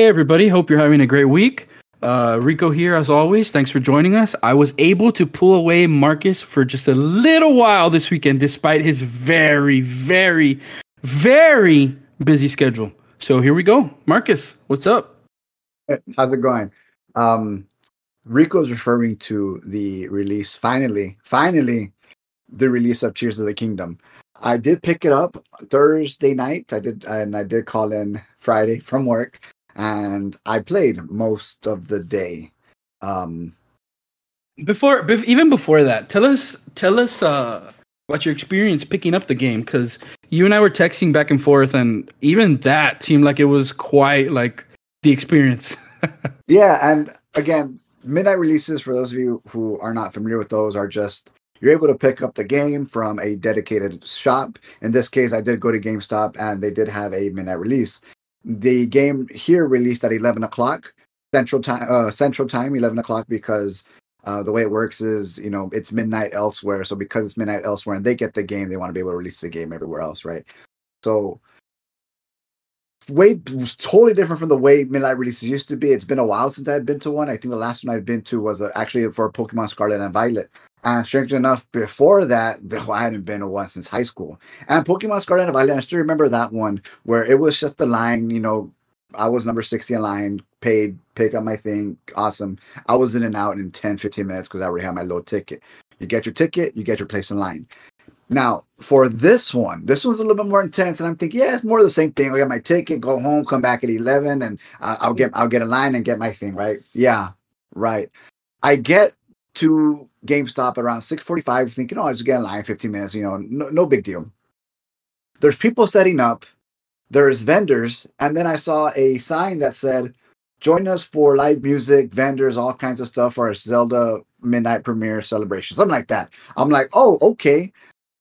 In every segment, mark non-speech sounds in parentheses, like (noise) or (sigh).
Hey, everybody. Hope you're having a great week. Uh, Rico here, as always. Thanks for joining us. I was able to pull away Marcus for just a little while this weekend, despite his very, very, very busy schedule. So here we go. Marcus, what's up? How's it going? Um, Rico's referring to the release, finally, finally, the release of Tears of the Kingdom. I did pick it up Thursday night. I did, and I did call in Friday from work and I played most of the day. Um, before, be- even before that, tell us, tell us uh, about your experience picking up the game because you and I were texting back and forth, and even that seemed like it was quite like the experience. (laughs) yeah, and again, midnight releases for those of you who are not familiar with those are just you're able to pick up the game from a dedicated shop. In this case, I did go to GameStop and they did have a midnight release. The game here released at 11 o'clock central time, uh, central time, 11 o'clock, because uh, the way it works is, you know, it's midnight elsewhere. So because it's midnight elsewhere and they get the game, they want to be able to release the game everywhere else, right? So way was totally different from the way midnight releases used to be. It's been a while since I've been to one. I think the last one I've been to was uh, actually for Pokemon Scarlet and Violet. And strangely enough, before that, though I hadn't been to one since high school. And Pokemon Scarlet and Violet, I still remember that one where it was just a line, you know, I was number 60 in line, paid, pick up my thing, awesome. I was in and out in 10, 15 minutes because I already had my low ticket. You get your ticket, you get your place in line. Now, for this one, this one's a little bit more intense, and I'm thinking, yeah, it's more of the same thing. I get my ticket, go home, come back at 11, and uh, I'll get I'll get a line and get my thing, right? Yeah, right. I get to GameStop around 6:45, thinking, "Oh, I just get in line 15 minutes. You know, no, no big deal." There's people setting up. There's vendors, and then I saw a sign that said, "Join us for live music, vendors, all kinds of stuff for our Zelda midnight premiere celebration, something like that." I'm like, "Oh, okay."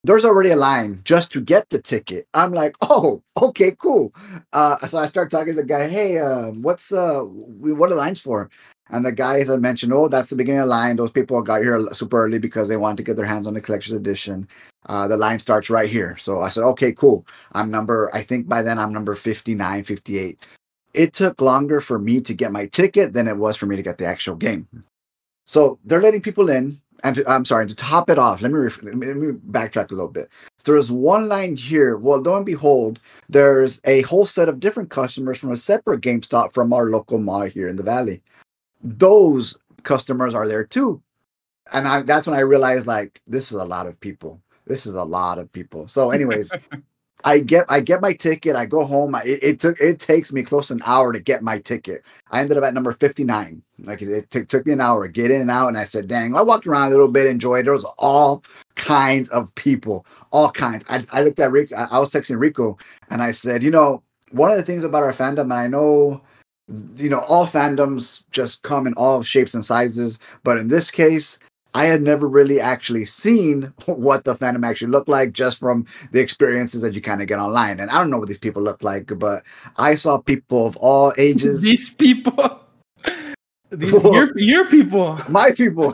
There's already a line just to get the ticket. I'm like, "Oh, okay, cool." Uh, so I start talking to the guy. Hey, uh, what's uh, what are the lines for? And the guy that mentioned, oh, that's the beginning of the line. Those people got here super early because they wanted to get their hands on the collector's edition. Uh, the line starts right here. So I said, okay, cool. I'm number, I think by then I'm number 59, 58. It took longer for me to get my ticket than it was for me to get the actual game. So they're letting people in. And to, I'm sorry, to top it off, let me, ref- let me, let me backtrack a little bit. There's one line here. Well, lo and behold, there's a whole set of different customers from a separate GameStop from our local mall here in the valley those customers are there too. And I, that's when I realized like this is a lot of people. This is a lot of people. So, anyways, (laughs) I get I get my ticket. I go home. I, it, it, took it takes me close to an hour to get my ticket. I ended up at number fifty nine. Like it, it t- took me an hour to get in and out. And I said, "Dang!" I walked around a little bit, enjoyed. There was all kinds of people, all kinds. I, I looked at Rico. I, I was texting Rico, and I said, "You know, one of the things about our fandom, and I know you know, all fandoms just come in all shapes and sizes. But in this case, I had never really actually seen (laughs) what the fandom actually looked like just from the experiences that you kind of get online. And I don't know what these people look like, but I saw people of all ages. these people. (laughs) These, well, your, your people. (laughs) My people.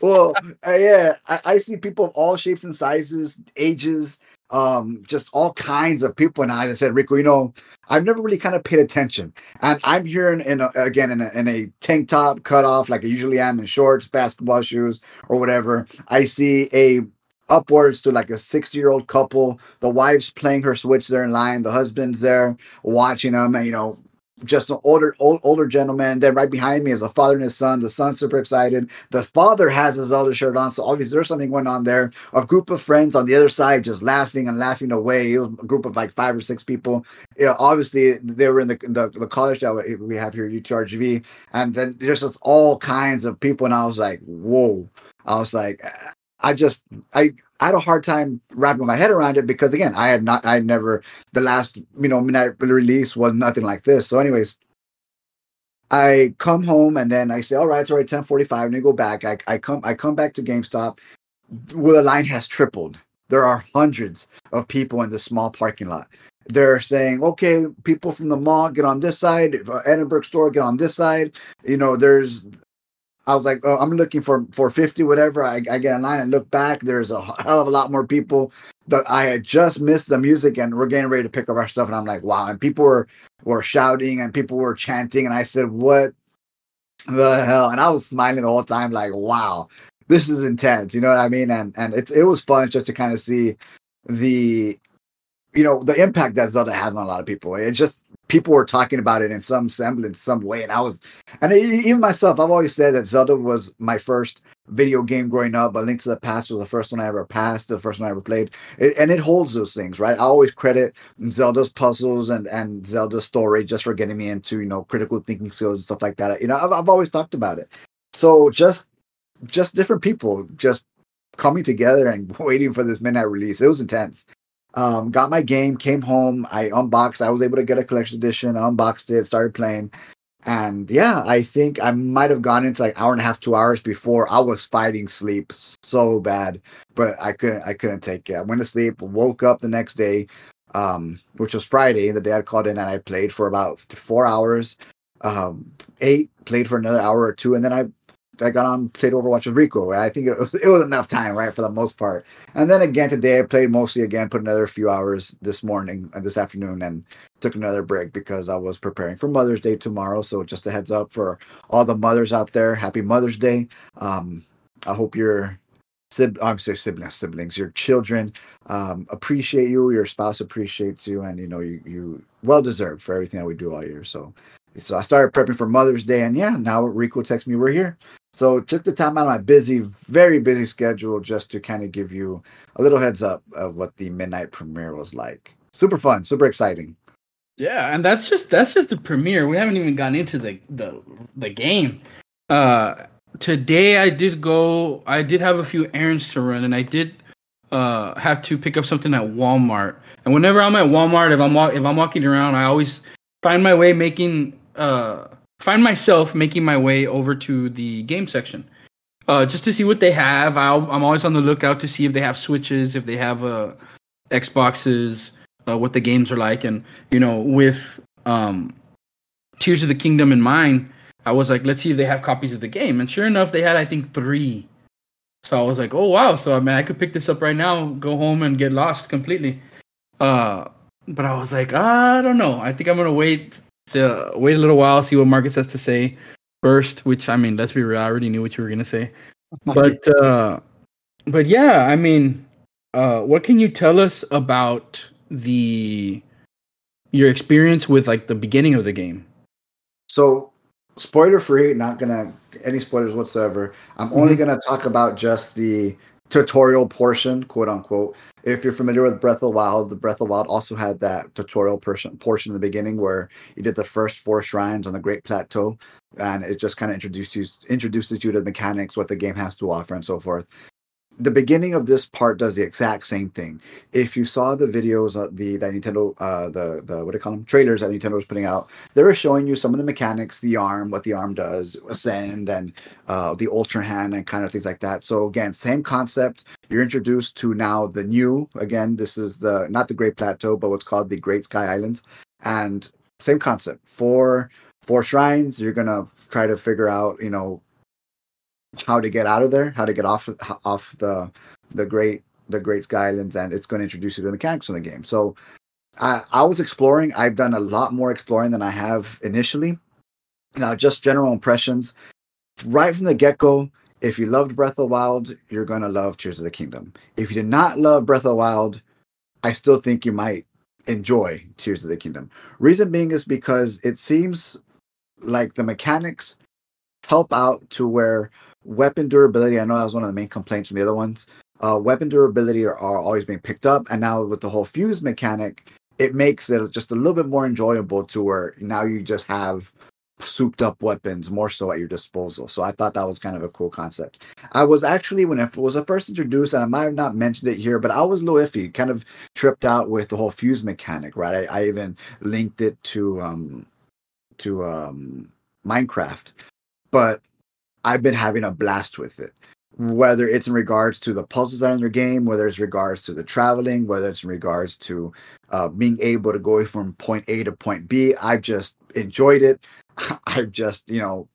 well, uh, yeah, I, I see people of all shapes and sizes, ages, um just all kinds of people and i said rico you know i've never really kind of paid attention. And i'm here in, in a, again in a, in a tank top cut off like i usually am in shorts basketball shoes or whatever. I see a upwards to like a 60 year old couple. The wife's playing her switch there in line. The husband's there watching them and you know just an older old, older gentleman. and Then right behind me is a father and his son. The son's super excited. The father has his Zelda shirt on, so obviously there's something going on there. A group of friends on the other side just laughing and laughing away. A group of like five or six people. Yeah, obviously they were in the, the, the college that we have here, UTRGV, and then there's just all kinds of people, and I was like, whoa. I was like, I just I, I had a hard time wrapping my head around it because again I had not I never the last you know midnight release was nothing like this. So anyways, I come home and then I say all right it's already ten forty five and I go back. I, I come I come back to GameStop where the line has tripled. There are hundreds of people in the small parking lot. They're saying, okay, people from the mall get on this side, Edinburg store get on this side. You know, there's I was like, oh, I'm looking for 450, whatever. I, I get in line and look back. There's a hell of a lot more people. That I had just missed the music, and we're getting ready to pick up our stuff. And I'm like, wow! And people were were shouting, and people were chanting, and I said, what the hell? And I was smiling the whole time, like, wow, this is intense. You know what I mean? And and it's it was fun just to kind of see the you know the impact that Zelda has on a lot of people. It just people were talking about it in some semblance, some way, and I was, and even myself, I've always said that Zelda was my first video game growing up. But Link to the Past was the first one I ever passed, the first one I ever played, it, and it holds those things, right? I always credit Zelda's puzzles and and Zelda's story just for getting me into you know critical thinking skills and stuff like that. You know, I've I've always talked about it. So just just different people just coming together and (laughs) waiting for this midnight release. It was intense. Um, got my game, came home, I unboxed. I was able to get a collection edition, unboxed it, started playing, and yeah, I think I might have gone into like hour and a half, two hours before I was fighting sleep so bad, but I couldn't, I couldn't take it. I went to sleep, woke up the next day, um, which was Friday, the day I called in, and I played for about four hours. Um, eight played for another hour or two, and then I I got on played Overwatch with Rico. I think it was, it was enough time, right, for the most part. And then again today, I played mostly again, put another few hours this morning and this afternoon, and took another break because I was preparing for Mother's Day tomorrow. So just a heads up for all the mothers out there, Happy Mother's Day. Um, I hope your I'm sorry, siblings, siblings, your children um, appreciate you, your spouse appreciates you, and you know you you well deserved for everything that we do all year. So. So I started prepping for Mother's Day, and yeah, now Rico texts me we're here. So took the time out of my busy, very busy schedule just to kind of give you a little heads up of what the midnight premiere was like. Super fun, super exciting. Yeah, and that's just that's just the premiere. We haven't even gone into the the the game. Uh today I did go I did have a few errands to run and I did uh have to pick up something at Walmart. And whenever I'm at Walmart if I'm if I'm walking around, I always find my way making uh find myself making my way over to the game section uh, just to see what they have. i am always on the lookout to see if they have switches, if they have uh, Xboxes, uh, what the games are like, and you know, with um, Tears of the Kingdom in mind, I was like, let's see if they have copies of the game, and sure enough, they had I think three. So I was like, oh wow! So I mean, I could pick this up right now, go home, and get lost completely. Uh, but I was like, I don't know. I think I'm gonna wait to wait a little while, see what Marcus has to say first. Which I mean, let's be real, I already knew what you were gonna say. (laughs) But uh, but yeah, I mean, uh, what can you tell us about the your experience with like the beginning of the game? So spoiler free, not gonna any spoilers whatsoever. I'm mm-hmm. only gonna talk about just the tutorial portion, quote unquote. If you're familiar with Breath of the Wild, the Breath of the Wild also had that tutorial portion portion in the beginning where you did the first four shrines on the Great Plateau, and it just kind of introduces you introduces you to the mechanics, what the game has to offer, and so forth the beginning of this part does the exact same thing. If you saw the videos, uh, the that Nintendo, uh, the the what do you call them, trailers that Nintendo was putting out, they were showing you some of the mechanics, the arm, what the arm does, ascend, and uh, the ultra hand, and kind of things like that. So again, same concept. You're introduced to now the new. Again, this is the not the Great Plateau, but what's called the Great Sky Islands, and same concept. Four four shrines. You're gonna try to figure out, you know, how to get out of there, how to get off off the the great the Great Sky Islands, and it's going to introduce you to the mechanics of the game. So I, I was exploring. I've done a lot more exploring than I have initially. Now, just general impressions. Right from the get go, if you loved Breath of the Wild, you're going to love Tears of the Kingdom. If you did not love Breath of the Wild, I still think you might enjoy Tears of the Kingdom. Reason being is because it seems like the mechanics help out to where weapon durability. I know that was one of the main complaints from the other ones. Uh, weapon durability are, are always being picked up, and now with the whole fuse mechanic, it makes it just a little bit more enjoyable to where now you just have souped up weapons more so at your disposal. So I thought that was kind of a cool concept. I was actually when it was first introduced, and I might have not mentioned it here, but I was a little iffy, kind of tripped out with the whole fuse mechanic, right? I, I even linked it to um to um Minecraft. But I've been having a blast with it. Whether it's in regards to the puzzles that are in your game, whether it's in regards to the traveling, whether it's in regards to uh, being able to go from point A to point B, I've just enjoyed it. (laughs) I've just, you know,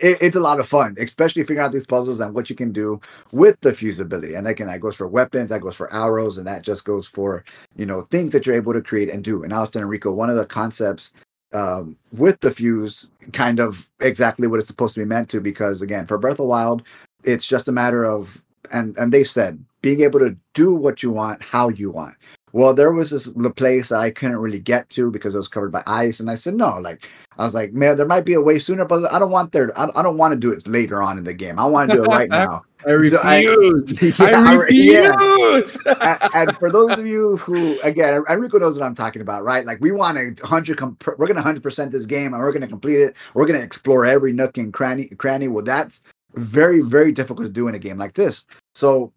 it, it's a lot of fun, especially figuring out these puzzles and what you can do with the fusibility. And again, that goes for weapons, that goes for arrows, and that just goes for you know things that you're able to create and do. And Austin and Rico, one of the concepts um, with the fuse, kind of exactly what it's supposed to be meant to, because again, for Breath of Wild, it's just a matter of and and they've said being able to do what you want, how you want. Well, there was this place that I couldn't really get to because it was covered by ice, and I said no. Like I was like, man, there might be a way sooner, but I don't want there. I, I don't want to do it later on in the game. I want to do it right now. (laughs) I refuse. So (laughs) I, yeah, I refuse. (laughs) Yeah. and, and, for those of you who, again, and Rico knows what I'm talking about, right? Like we want to hundred, we're going to hundred percent this game, and we're going to complete it. We're going to explore every nook and cranny. Cranny. Well, that's very, very difficult to do in a game like this. So,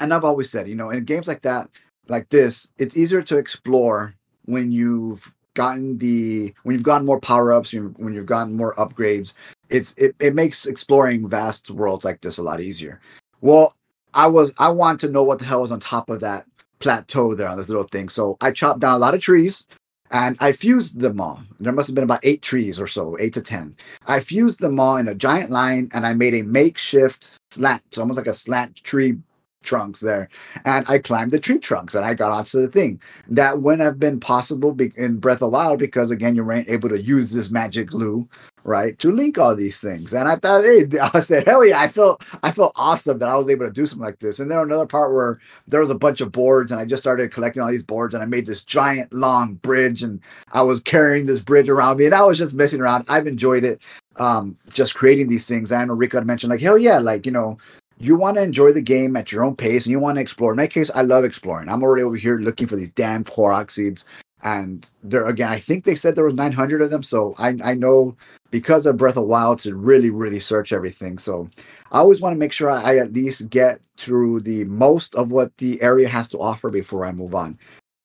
and I've always said, you know, in games like that, like this, it's easier to explore when you've gotten the when you've gotten more power ups, when you've gotten more upgrades. It's it, it makes exploring vast worlds like this a lot easier. Well, I was I want to know what the hell was on top of that plateau there on this little thing. So I chopped down a lot of trees and I fused them all. There must have been about eight trees or so, eight to ten. I fused them all in a giant line and I made a makeshift slant, almost like a slant tree trunks there. And I climbed the tree trunks and I got onto the thing. That wouldn't have been possible in Breath of Wild because, again, you weren't able to use this magic glue, right, to link all these things. And I thought, hey, (laughs) I said, hell yeah, I felt, I felt awesome that I was able to do something like this. And then another part where there was a bunch of boards and I just started collecting all these boards and I made this giant long bridge and I was carrying this bridge around me and I was just messing around. I've enjoyed it um just creating these things. I know Rico had mentioned like hell yeah, like you know, you want to enjoy the game at your own pace and you want to explore. In my case, I love exploring. I'm already over here looking for these damn Korok seeds. And there again, I think they said there was 900 of them. So I, I know because of Breath of Wild to really, really search everything. So I always want to make sure I, at least get through the most of what the area has to offer before I move on.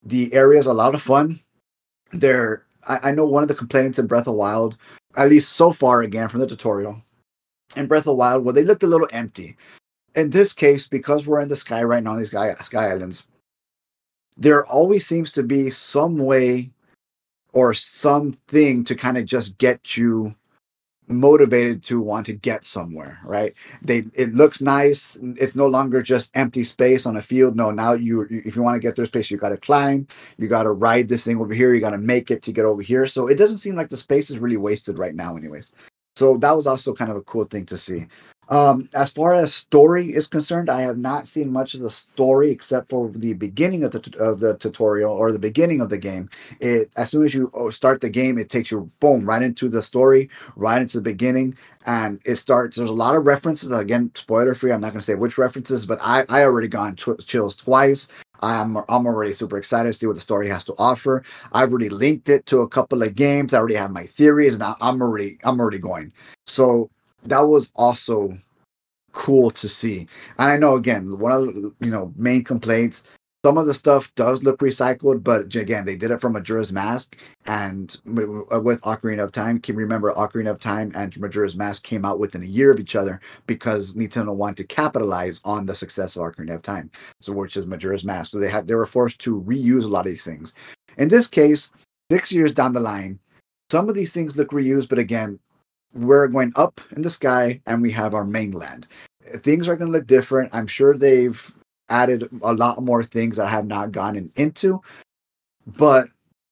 The area is a lot of fun. There, I, I know one of the complaints in Breath of Wild, at least so far again from the tutorial, in Breath of Wild, well, they looked a little empty in this case, because we're in the sky right now, these sky, sky islands, there always seems to be some way or something to kind of just get you motivated to want to get somewhere right? They it looks nice. It's no longer just empty space on a field. No now you if you want to get their space you got to climb. You got to ride this thing over here. You got to make it to get over here. So it doesn't seem like the space is really wasted right now anyways. So that was also kind of a cool thing to see um, as far as story is concerned, I have not seen much of the story except for the beginning of the of the tutorial or the beginning of the game. It as soon as you oh, start the game, it takes you boom right into the story, right into the beginning, and it starts. There's a lot of references. Again, spoiler free. I'm not going to say which references, but I I already gone tw- chills twice. I'm I'm already super excited to see what the story has to offer. I've already linked it to a couple of games. I already have my theories, and I, I'm already I'm already going. So that was also cool to see. And I know again, one of the you know main complaints, some of the stuff does look recycled, but again, they did it from Majora's Mask and uh, with Ocarina of Time. Can remember Ocarina of Time and Majora's Mask came out within a year of each other because Nintendo wanted to capitalize on the success of Ocarina of Time. So which is Majora's Mask. So they had they were forced to reuse a lot of these things. In this case, six years down the line, some of these things look reused, but again, we're going up in the sky and we have our mainland. Things are going to look different. I'm sure they've added a lot more things that I have not gotten into. But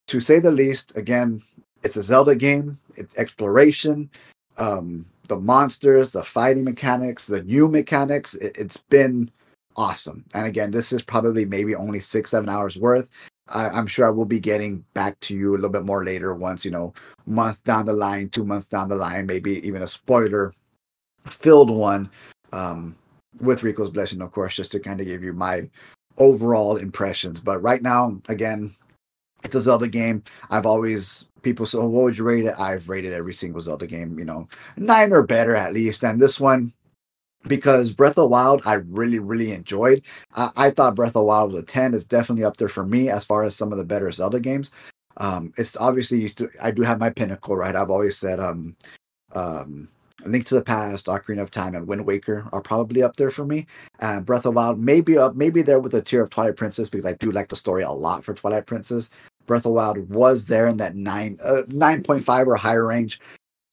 to say the least, again, it's a Zelda game. It's exploration, um, the monsters, the fighting mechanics, the new mechanics. It, it's been awesome. And again, this is probably maybe only six, seven hours worth. I, am sure I will be getting back to you a little bit more later once, you know, month down the line, two months down the line, maybe even a spoiler filled one um, with Rico's Blessing, of course, just to kind of give you my overall impressions. But right now, again, it's a Zelda game. I've always people say, oh, "What would you rate it?" I've rated every single Zelda game, you know, nine or better at least. And this one, because Breath of Wild, I really, really enjoyed. I, I thought Breath of Wild was a 10. It's definitely up there for me as far as some of the better Zelda games. Um, it's obviously used to, I do have my pinnacle, right? I've always said, um, um, Link to the Past, Ocarina of Time, and Wind Waker are probably up there for me. And Breath of Wild, maybe up, maybe there with a tier of Twilight Princess because I do like the story a lot for Twilight Princess. Breath of Wild was there in that nine, uh, nine point five or higher range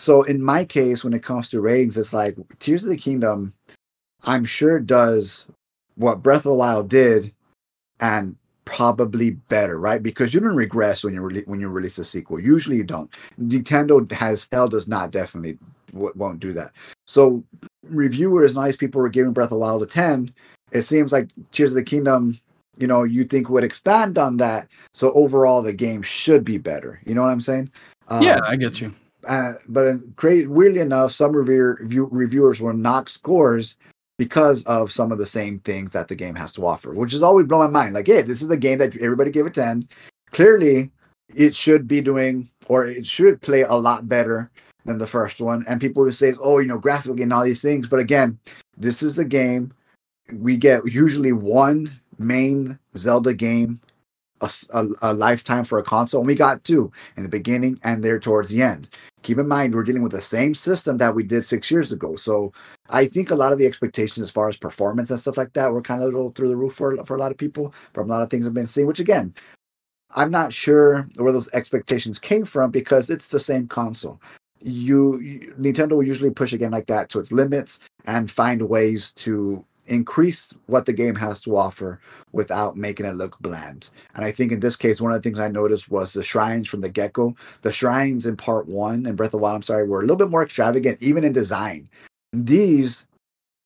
So in my case, when it comes to ratings, it's like Tears of the Kingdom. I'm sure does what Breath of the Wild did, and probably better, right? Because you don't regress when you re- when you release a sequel. Usually you don't. Nintendo has hell does not definitely w- won't do that. So reviewers, nice people were giving Breath of the Wild a ten. It seems like Tears of the Kingdom, you know, you think would expand on that. So overall, the game should be better. You know what I'm saying? yeah, um, I get you. Uh, but cra- weirdly enough, some review, review, reviewers will knock scores because of some of the same things that the game has to offer, which is always blow my mind. Like, hey, this is a game that everybody gave a 10. Clearly, it should be doing, or it should play a lot better than the first one. And people will say, oh, you know, graphically and all these things. But again, this is a game. We get usually one main Zelda game a, a, a lifetime for a console, and we got two in the beginning and there towards the end. Keep in mind, we're dealing with the same system that we did six years ago. So I think a lot of the expectations as far as performance and stuff like that were kind of a little through the roof for, for a lot of people from a lot of things I've been seeing, which again, I'm not sure where those expectations came from because it's the same console. You, you Nintendo will usually push a game like that to its limits and find ways to increase what the game has to offer without making it look bland. And I think in this case, one of the things I noticed was the shrines from the get go. The shrines in part one and Breath of the Wild, I'm sorry, were a little bit more extravagant, even in design. These,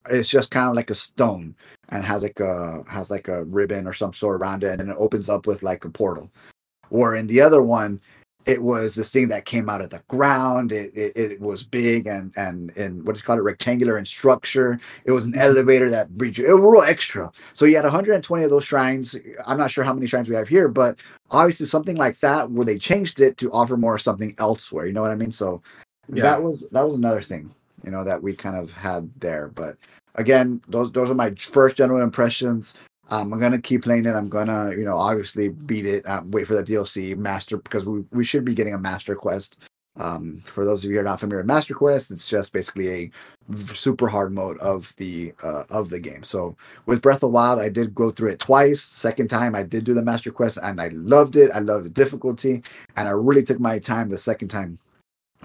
it's just kind of like a stone and has like a has like a ribbon or some sort around it, and it opens up with like a portal. Or in the other one, it was this thing that came out of the ground. It, it, it was big and and and what do you call it, rectangular in structure. It was an mm-hmm. elevator that breached. It was real extra. So you had 120 of those shrines. I'm not sure how many shrines we have here, but obviously something like that where they changed it to offer more something elsewhere. You know what I mean? So Yeah. that was that was another thing, you know, that we kind of had there. But again, those those are my first general impressions. Um, I'm gonna keep playing it. I'm gonna, you know, obviously beat it. Um, wait for the DLC master because we we should be getting a master quest. Um, for those of you who are not familiar with Master Quest, it's just basically a super hard mode of the uh, of the game. So with Breath of the Wild, I did go through it twice. Second time, I did do the Master Quest, and I loved it. I loved the difficulty, and I really took my time the second time.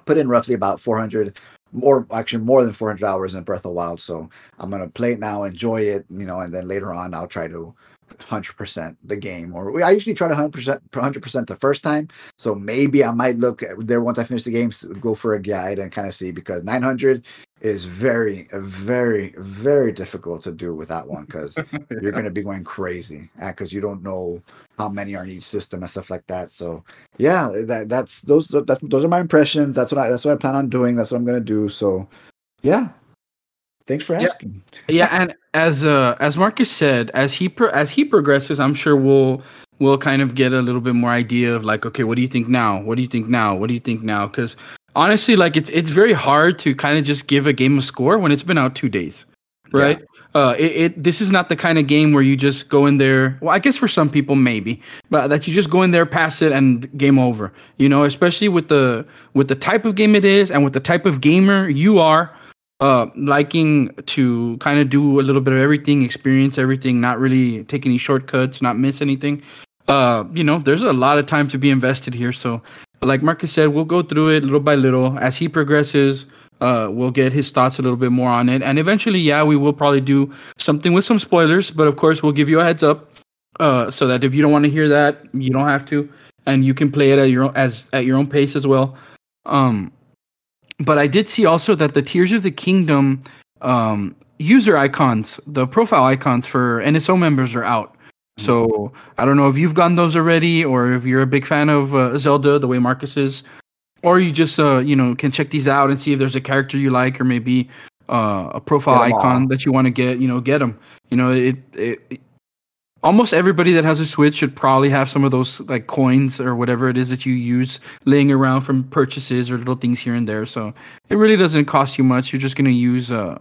Put in roughly about 400 more actually more than 400 hours in Breath of Wild. So I'm gonna play it now, enjoy it, you know, and then later on I'll try to 100% the game. Or I usually try to 100% 100% the first time. So maybe I might look there once I finish the game, go for a guide and kind of see because 900 is very, very, very difficult to do with that one because you're going to be going crazy because you don't know how many are in each system and stuff like that. So yeah, that that's those that's, those are my impressions. That's what I that's what I plan on doing. That's what I'm going to do. So yeah, thanks for Yeah. asking. yeah, and as uh as Marcus said, as he pro- as he progresses, I'm sure we'll we'll kind of get a little bit more idea of like, okay, what do you think now? What do you think now? What do you think now? Because honestly, like it's it's very hard to kind of just give a game a score when it's been out two days, right? Uh, it, it this is not the kind of game where you just go in there. Well, I guess for some people maybe, but that you just go in there, pass it, and game over. You know, especially with the with the type of game it is and with the type of gamer you are uh liking to kind of do a little bit of everything experience everything not really take any shortcuts not miss anything uh you know there's a lot of time to be invested here so like marcus said we'll go through it little by little. As he progresses uh we'll get his thoughts a little bit more on it. And eventually yeah we will probably do something with some spoilers but of course we'll give you a heads up uh so that if you don't want to hear that you don't have to and you can play it at your own as at your own pace as well. Um but I did see also that the Tears of the Kingdom um, user icons, the profile icons for NSO members are out. So I don't know if you've gotten those already, or if you're a big fan of uh, Zelda, the way Marcus is, or you just uh, you know can check these out and see if there's a character you like, or maybe uh, a profile icon all. that you want to get. You know, get them. You know, it, it, it almost everybody that has a Switch should probably have some of those like coins or whatever it is that you use laying around from purchases or little things here and there. So it really doesn't cost you much. You're just gonna use uh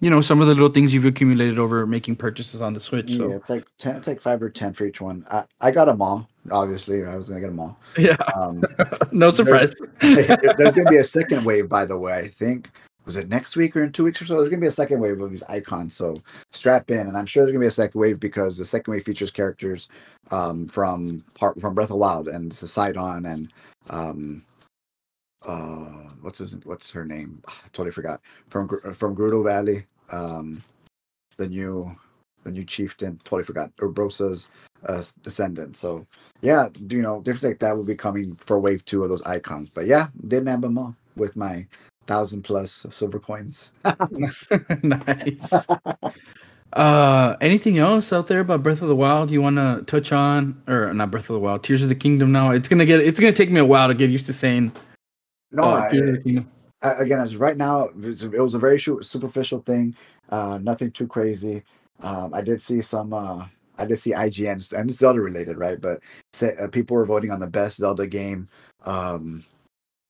you know some of the little things you've accumulated over making purchases on the Switch. Yeah, it's like ten, it's like five or ten for each one. I, I got them all. Obviously, I was gonna get them all. yeah, Um, (laughs) no surprise. (laughs) there's gonna be a (laughs) second wave, by the way. I think was it next week or in two weeks or so? There's gonna be a second wave of these icons. So strap in, and I'm sure there's gonna be a second wave because the second wave features characters um, from part from Breath of Wild and Sidon and um, uh, what's his what's her name? (sighs) I totally forgot from from Gerudo Valley. Um, the new the new chieftain. Totally forgot. Urbosa's uh, descendant. So yeah, you know, different like that will be coming for wave two of those icons. But yeah, didn't have them all with my thousand plus silver coins. (laughs) nice. uh, anything else out there about Breath of the Wild you want to touch on, or not Breath of the Wild, Tears of the Kingdom? Now it's gonna get it's gonna take me a while to get used to saying. No, uh, I, I, again, as right now, it was, it was a very superficial thing. Uh, nothing too crazy. Um, I did see some. Uh, I did see IGN and Zelda related, right? But say, uh, people were voting on the best Zelda game um,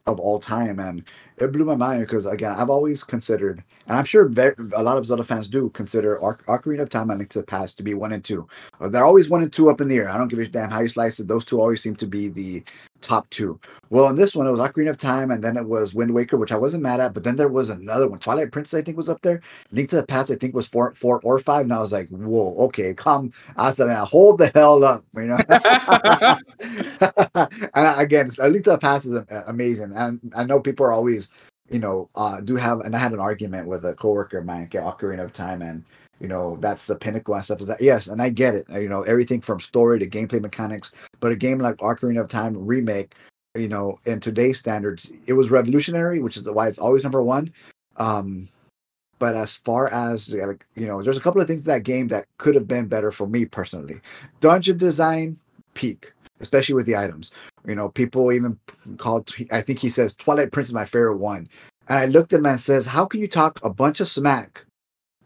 of all time, and it blew my mind because again, I've always considered, and I'm sure there, a lot of Zelda fans do consider Ocarina of Time and Link to the Past to be one and two. Uh, they're always one and two up in the air. I don't give a damn how you slice it; those two always seem to be the top two. Well, in this one, it was Ocarina of Time, and then it was Wind Waker, which I wasn't mad at. But then there was another one, Twilight Princess, I think was up there. Link to the Past, I think was four, four or five, and I was like, "Whoa, okay, come." I said, "Now hold the hell up," you know. (laughs) (laughs) and again, Link to the Past is amazing, and I know people are always, you know, uh, do have. And I had an argument with a coworker of mine, Ocarina of Time, and you know that's the pinnacle and stuff is that yes and i get it you know everything from story to gameplay mechanics but a game like ocarina of time remake you know in today's standards it was revolutionary which is why it's always number one um but as far as like you know there's a couple of things in that game that could have been better for me personally dungeon design peak especially with the items you know people even called i think he says twilight princess my favorite one and i looked at him and says how can you talk a bunch of smack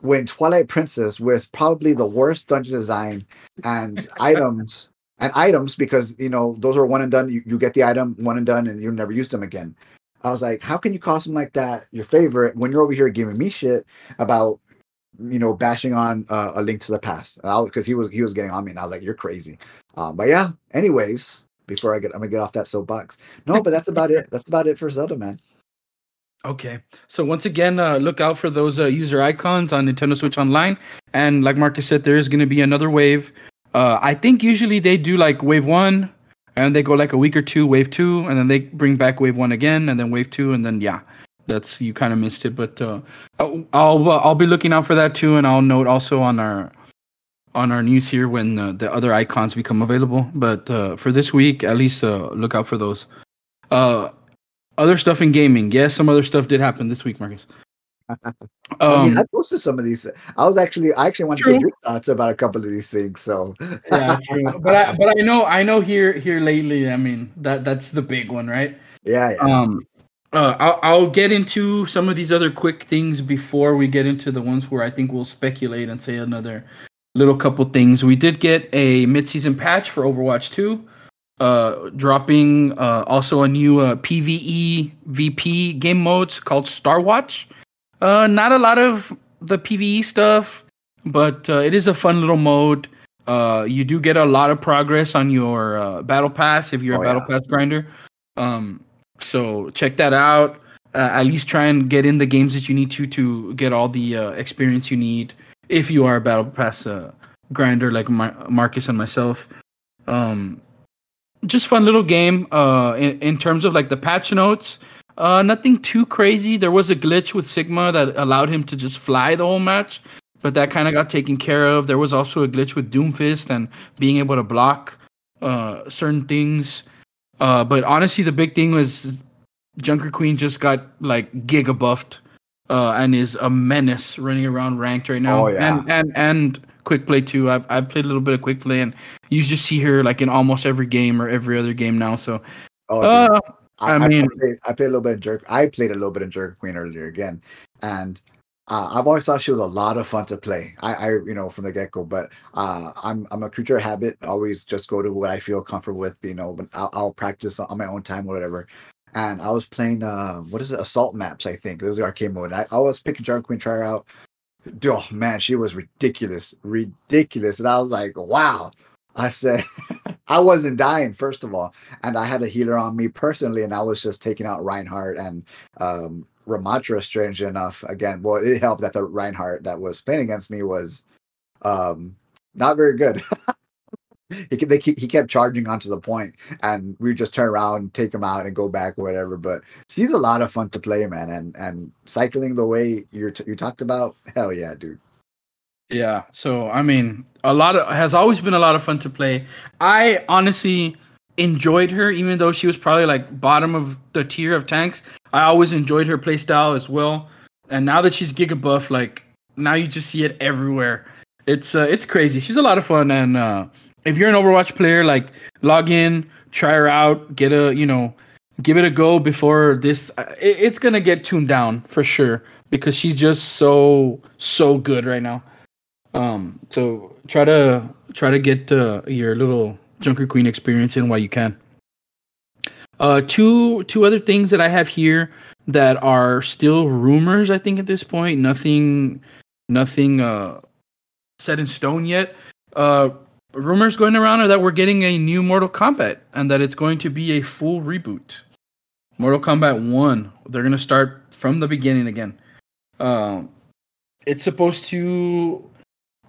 when Twilight Princess with probably the worst dungeon design and (laughs) items and items because you know those are one and done. You, you get the item one and done, and you never use them again. I was like, how can you call something like that your favorite when you're over here giving me shit about you know bashing on uh, a link to the past? Because he was he was getting on me, and I was like, you're crazy. Um, but yeah. Anyways, before I get I'm gonna get off that soapbox. No, but that's about it. (laughs) That's about it for Zelda, man. Okay. So once again, uh, look out for those uh, user icons on Nintendo Switch Online. And like Marcus said, there is going to be another wave. Uh, I think usually they do like wave one, and they go like a week or two, wave two, and then they bring back wave one again, and then wave two, and then yeah, that's you kind of missed it. But uh, I'll uh, I'll be looking out for that too, and I'll note also on our on our news here when the, the other icons become available. But uh, for this week, at least uh, look out for those. Uh, other stuff in gaming. Yes, some other stuff did happen this week, Marcus. (laughs) um, I, mean, I posted some of these. I was actually, I actually wanted true. to get your thoughts about a couple of these things. So yeah, true. (laughs) But I, but I know, I know here, here lately. I mean, that that's the big one, right? Yeah. yeah. Um, uh, I'll, I'll get into some of these other quick things before we get into the ones where I think we'll speculate and say another little couple things. We did get a mid-season patch for Overwatch 2 uh, dropping uh, also a new uh, PVE VP game modes called Star Watch. Uh, not a lot of the PVE stuff, but uh, it is a fun little mode. Uh, you do get a lot of progress on your uh, battle pass if you're oh, a battle yeah. pass grinder. Um, so check that out. Uh, at least try and get in the games that you need to to get all the uh, experience you need if you are a battle pass uh, grinder like my, Marcus and myself. Um, just fun little game. Uh, in, in terms of like the patch notes, uh, nothing too crazy. There was a glitch with Sigma that allowed him to just fly the whole match, but that kind of got taken care of. There was also a glitch with Doomfist and being able to block uh, certain things. Uh, but honestly, the big thing was Junker Queen just got like giga buffed uh, and is a menace running around ranked right now. Oh, yeah. And and and quick play too. I've I've played a little bit of quick play, and you just see her like in almost every game or every other game now. So, oh, uh, I, I, mean, I played, I played, a little bit of jerk. I played a little bit of Jerk Queen earlier again, and uh, I've always thought she was a lot of fun to play. I, I you know, from the get go. But uh, I'm I'm a creature of habit. always just go to what I feel comfortable with. You know, but I'll, I'll practice on my own time, or whatever and I was playing uh what is it assault maps I think those are arcade mode I, I was picking Junker Queen try out oh man, she was ridiculous, ridiculous. And I was like, wow. I said, (laughs) I wasn't dying, first of all. And I had a healer on me personally, and I was just taking out Reinhardt and um, Ramattra, strange enough. Again, well, it helped that the Reinhardt that was playing against me was um, not very good. (laughs) he they he kept charging onto the point, and we just turn around, take him out, and go back, whatever. But she's a lot of fun to play, man, and and cycling the way you t- you talked about, hell yeah, dude. Yeah. So I mean, a lot of has always been a lot of fun to play. I honestly enjoyed her, even though she was probably like bottom of the tier of tanks. I always enjoyed her playstyle as well. And now that she's Giga buff, like now you just see it everywhere. It's uh, it's crazy. She's a lot of fun, and uh, if you're an Overwatch player, like log in, try her out, get a you know, give it a go before this. Uh, it, it's gonna get tuned down for sure because she's just so so good right now. Um, so try to try to get uh, your little Junker Queen experience in while you can. Uh, two two other things that I have here that are still rumors. I think at this point, nothing nothing uh, set in stone yet. Uh, rumors going around are that we're getting a new Mortal Kombat and that it's going to be a full reboot. Mortal Kombat One. They're gonna start from the beginning again. Um, it's supposed to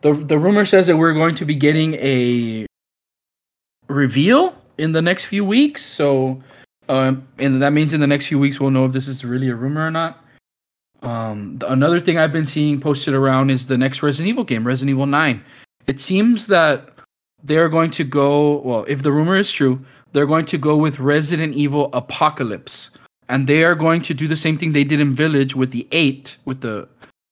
the the rumor says that we're going to be getting a reveal in the next few weeks. So, um, and that means in the next few weeks we'll know if this is really a rumor or not. Um, the, another thing I've been seeing posted around is the next Resident Evil game, Resident Evil Nine. It seems that they're going to go. Well, if the rumor is true, they're going to go with Resident Evil Apocalypse, and they are going to do the same thing they did in Village with the eight, with the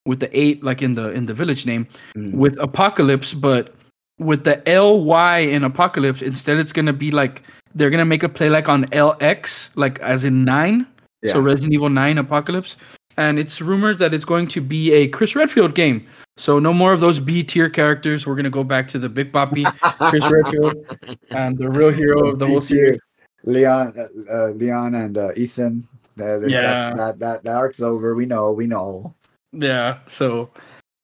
with the eight like in the in the village name mm. with apocalypse but with the ly in apocalypse instead it's gonna be like they're gonna make a play like on lx like as in nine yeah. so resident evil 9 apocalypse and it's rumored that it's going to be a chris redfield game so no more of those b tier characters we're gonna go back to the big poppy chris (laughs) redfield and the real hero of the whole series leon uh, uh, leon and uh, ethan uh, yeah that, that, that that arc's over we know we know yeah. So,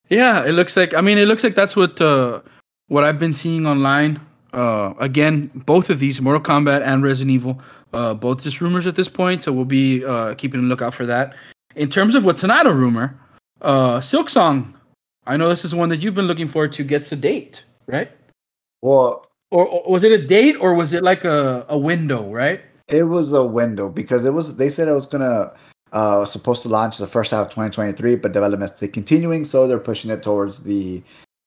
yeah, it looks like. I mean, it looks like that's what uh, what I've been seeing online. Uh, again, both of these, Mortal Kombat and Resident Evil, uh, both just rumors at this point. So we'll be uh, keeping a lookout for that. In terms of what's not a rumor, uh, Silksong. I know this is one that you've been looking forward to. Gets a date, right? Well, or, or was it a date, or was it like a, a window, right? It was a window because it was. They said it was gonna uh, supposed to launch the first half of 2023, but development's continuing, so they're pushing it towards the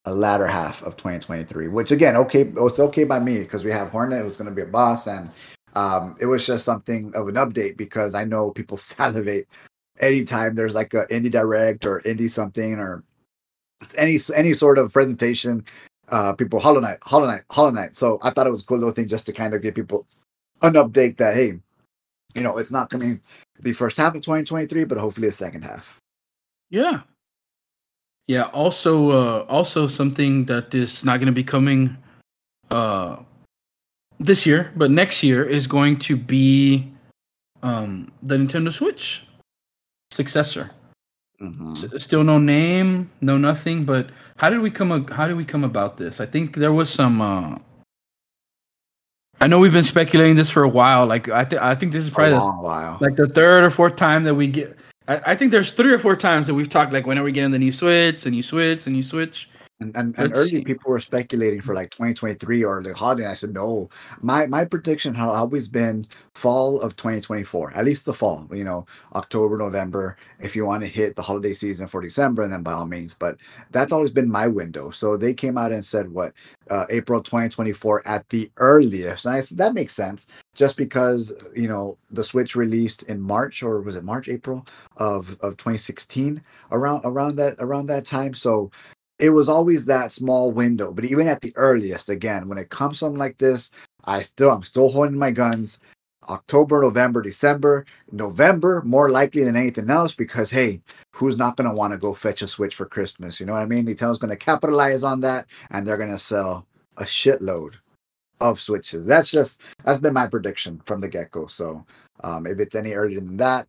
uh, latter half of 2023. Which again, okay, it was okay by me because we have Hornet. It was going to be a boss, and um, it was just something of an update because I know people (laughs) salivate anytime there's like an indie direct or indie something or it's any any sort of presentation. Uh, people Hollow Knight, Hollow Knight, Hollow Knight. So I thought it was a cool little thing just to kind of give people an update that hey, you know, it's not coming the first half of 2023, but hopefully the second half. Yeah. Yeah. Also, uh, also something that is not going to be coming uh, this year, but next year is going to be um, the Nintendo Switch successor. Mm-hmm. S- still no name, no nothing. But how did we come? How did we come about this? I think there was some. Uh, I know we've been speculating this for a while. Like I, th- I think this is probably the, like the third or fourth time that we get. I, I, think there's three or four times that we've talked like when are we getting the new Switch, the new Switch, the new Switch. And and, and early see. people were speculating for like 2023 or the holiday. I said no. My my prediction had always been fall of 2024, at least the fall. You know, October, November. If you want to hit the holiday season for December, and then by all means. But that's always been my window. So they came out and said what uh, April 2024 at the earliest, and I said that makes sense. Just because you know the Switch released in March or was it March April of of 2016 around around that around that time. So it was always that small window. But even at the earliest, again, when it comes something like this, I still I'm still holding my guns. October, November, December, November, more likely than anything else, because hey, who's not gonna want to go fetch a switch for Christmas? You know what I mean? Nintendo's gonna capitalize on that and they're gonna sell a shitload of switches. That's just that's been my prediction from the get-go. So um if it's any earlier than that,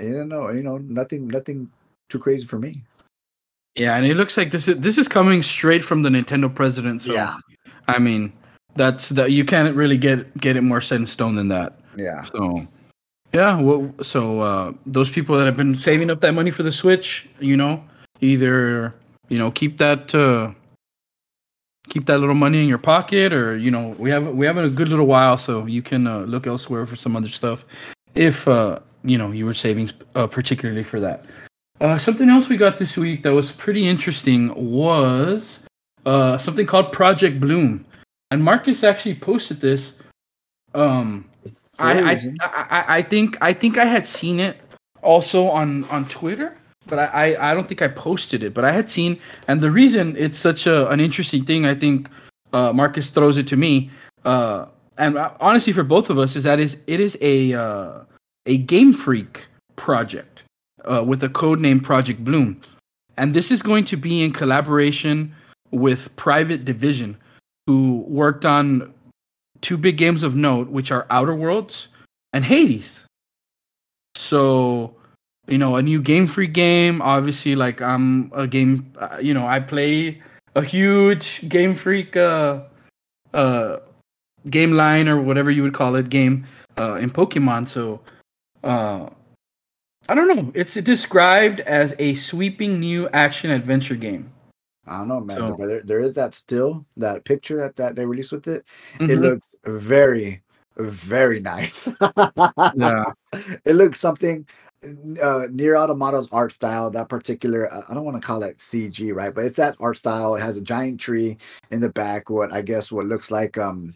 you know, you know, nothing nothing too crazy for me. Yeah, and it looks like this is this is coming straight from the Nintendo president. So, yeah, I mean, that's that you can't really get get it more set in stone than that. Yeah. So, yeah. Well, so uh, those people that have been saving up that money for the Switch, you know, either you know keep that uh, keep that little money in your pocket, or you know, we have we have a good little while, so you can uh, look elsewhere for some other stuff. If uh, you know you were saving uh, particularly for that. Uh, something else we got this week that was pretty interesting was uh, something called Project Bloom, and Marcus actually posted this. Um, I, I, I I think I think I had seen it also on on Twitter, but I, I, I don't think I posted it. But I had seen, and the reason it's such a, an interesting thing, I think uh, Marcus throws it to me, uh, and uh, honestly for both of us is that is it is a uh, a Game Freak project uh, with a code name Project Bloom, and this is going to be in collaboration with Private Division, who worked on two big games of note, which are Outer Worlds and Hades. So, you know, a new Game Freak game. Obviously, like I'm a game. Uh, you know, I play a huge Game Freak uh, uh, game line or whatever you would call it game uh, in Pokemon. So, uh, I don't know. It's described as a sweeping new action adventure game. I don't know, man. So, but there, there is that still that picture that, that they released with it. Mm-hmm. It looks very, very nice. (laughs) yeah, it looks something uh, NieR Automata's art style. That particular, I don't want to call it CG, right? But it's that art style. It has a giant tree in the back. What I guess what looks like um,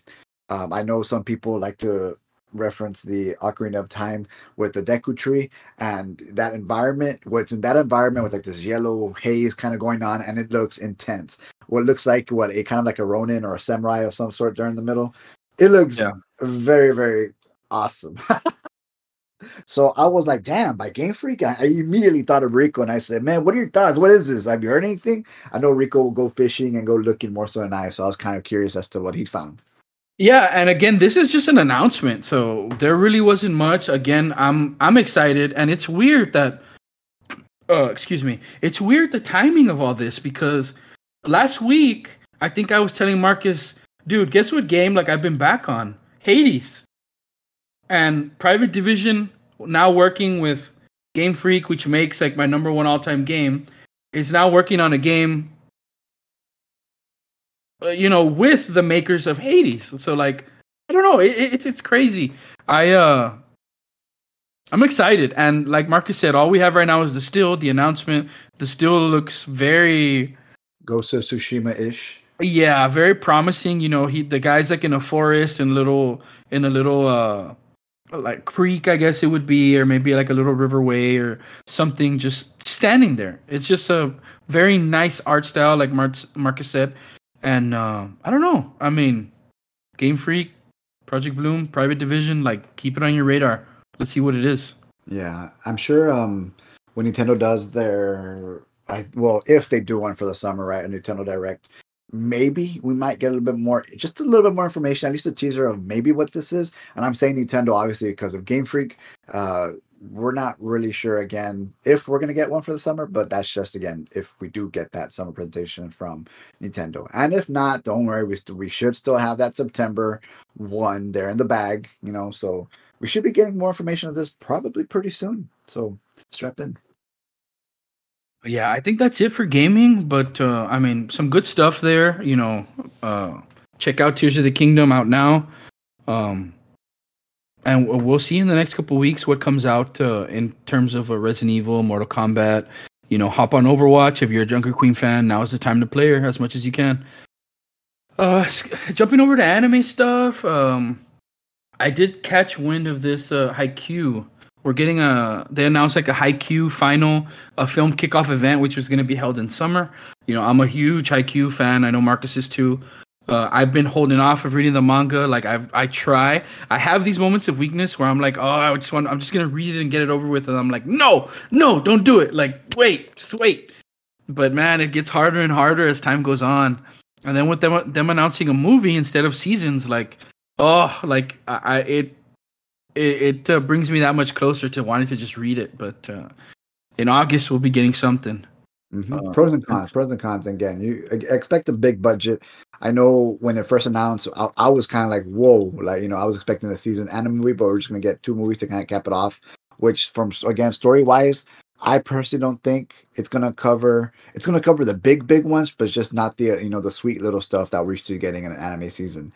um I know some people like to reference the Ocarina of Time with the Deku Tree and that environment. What's in that environment with like this yellow haze kind of going on, and it looks intense. What looks like what a kind of like a Ronin or a samurai of some sort there in the middle. It looks yeah. very very awesome. (laughs) so I was like, damn, by Game Freak, I, I, immediately thought of Rico and I said, man, what are your thoughts? What is this? Have you heard anything? I know Rico will go fishing and go looking more so than I, so I was kind of curious as to what he found. Yeah, and again, this is just an announcement, so there really wasn't much. Again, I'm I'm excited, and it's weird that, uh, excuse me, it's weird the timing of all this because last week I think I was telling Marcus, dude, guess what game like I've been back on Hades, and Private Division now working with Game Freak, which makes like my number one all time game, is now working on a game you know, with the makers of Hades. So like, I don't know, it, it, it's it's crazy. I uh, I'm excited, and like Marcus said, all we have right now is the still. The announcement, the still looks very Ghost of Tsushima ish. Yeah, very promising. You know, he the guy's like in a forest and little in a little uh like creek, I guess it would be, or maybe like a little riverway or something, just standing there. It's just a very nice art style, like Mar- Marcus said. And uh, I don't know. I mean, Game Freak, Project Bloom, Private Division, like keep it on your radar. Let's see what it is. Yeah, I'm sure um, when Nintendo does their, I well, if they do one for the summer, right, a Nintendo Direct, maybe we might get a little bit more, just a little bit more information, at least a teaser of maybe what this is. And I'm saying Nintendo obviously because of Game Freak. Uh, we're not really sure again if we're going to get one for the summer, but that's just again if we do get that summer presentation from Nintendo. And if not, don't worry, we st- we should still have that September one there in the bag, you know. So we should be getting more information of this probably pretty soon. So strap in. Yeah, I think that's it for gaming. But uh, I mean, some good stuff there. You know, uh, check out Tears of the Kingdom out now. Um, and we'll see in the next couple weeks what comes out uh, in terms of a Resident Evil, Mortal Kombat. You know, hop on Overwatch if you're a Junker Queen fan. Now is the time to play her as much as you can. Uh, (laughs) jumping over to anime stuff. Um, I did catch wind of this uh, Haikyuu. We're getting a. They announced like a Haikyuu final, a film kickoff event, which was going to be held in summer. You know, I'm a huge Haikyuu fan. I know Marcus is too. Uh, I've been holding off of reading the manga. Like I, I try. I have these moments of weakness where I'm like, oh, I just want. I'm just gonna read it and get it over with. And I'm like, no, no, don't do it. Like, wait, just wait. But man, it gets harder and harder as time goes on. And then with them, them announcing a movie instead of seasons, like, oh, like I, it, it, it uh, brings me that much closer to wanting to just read it. But uh, in August, we'll be getting something. Mm-hmm. Uh, pros and cons, pros and cons. Again, you expect a big budget. I know when it first announced, I, I was kind of like, whoa, like you know, I was expecting a season and a movie, but we're just gonna get two movies to kind of cap it off. Which, from again, story wise, I personally don't think it's gonna cover. It's gonna cover the big, big ones, but just not the you know the sweet little stuff that we're used to getting in an anime season.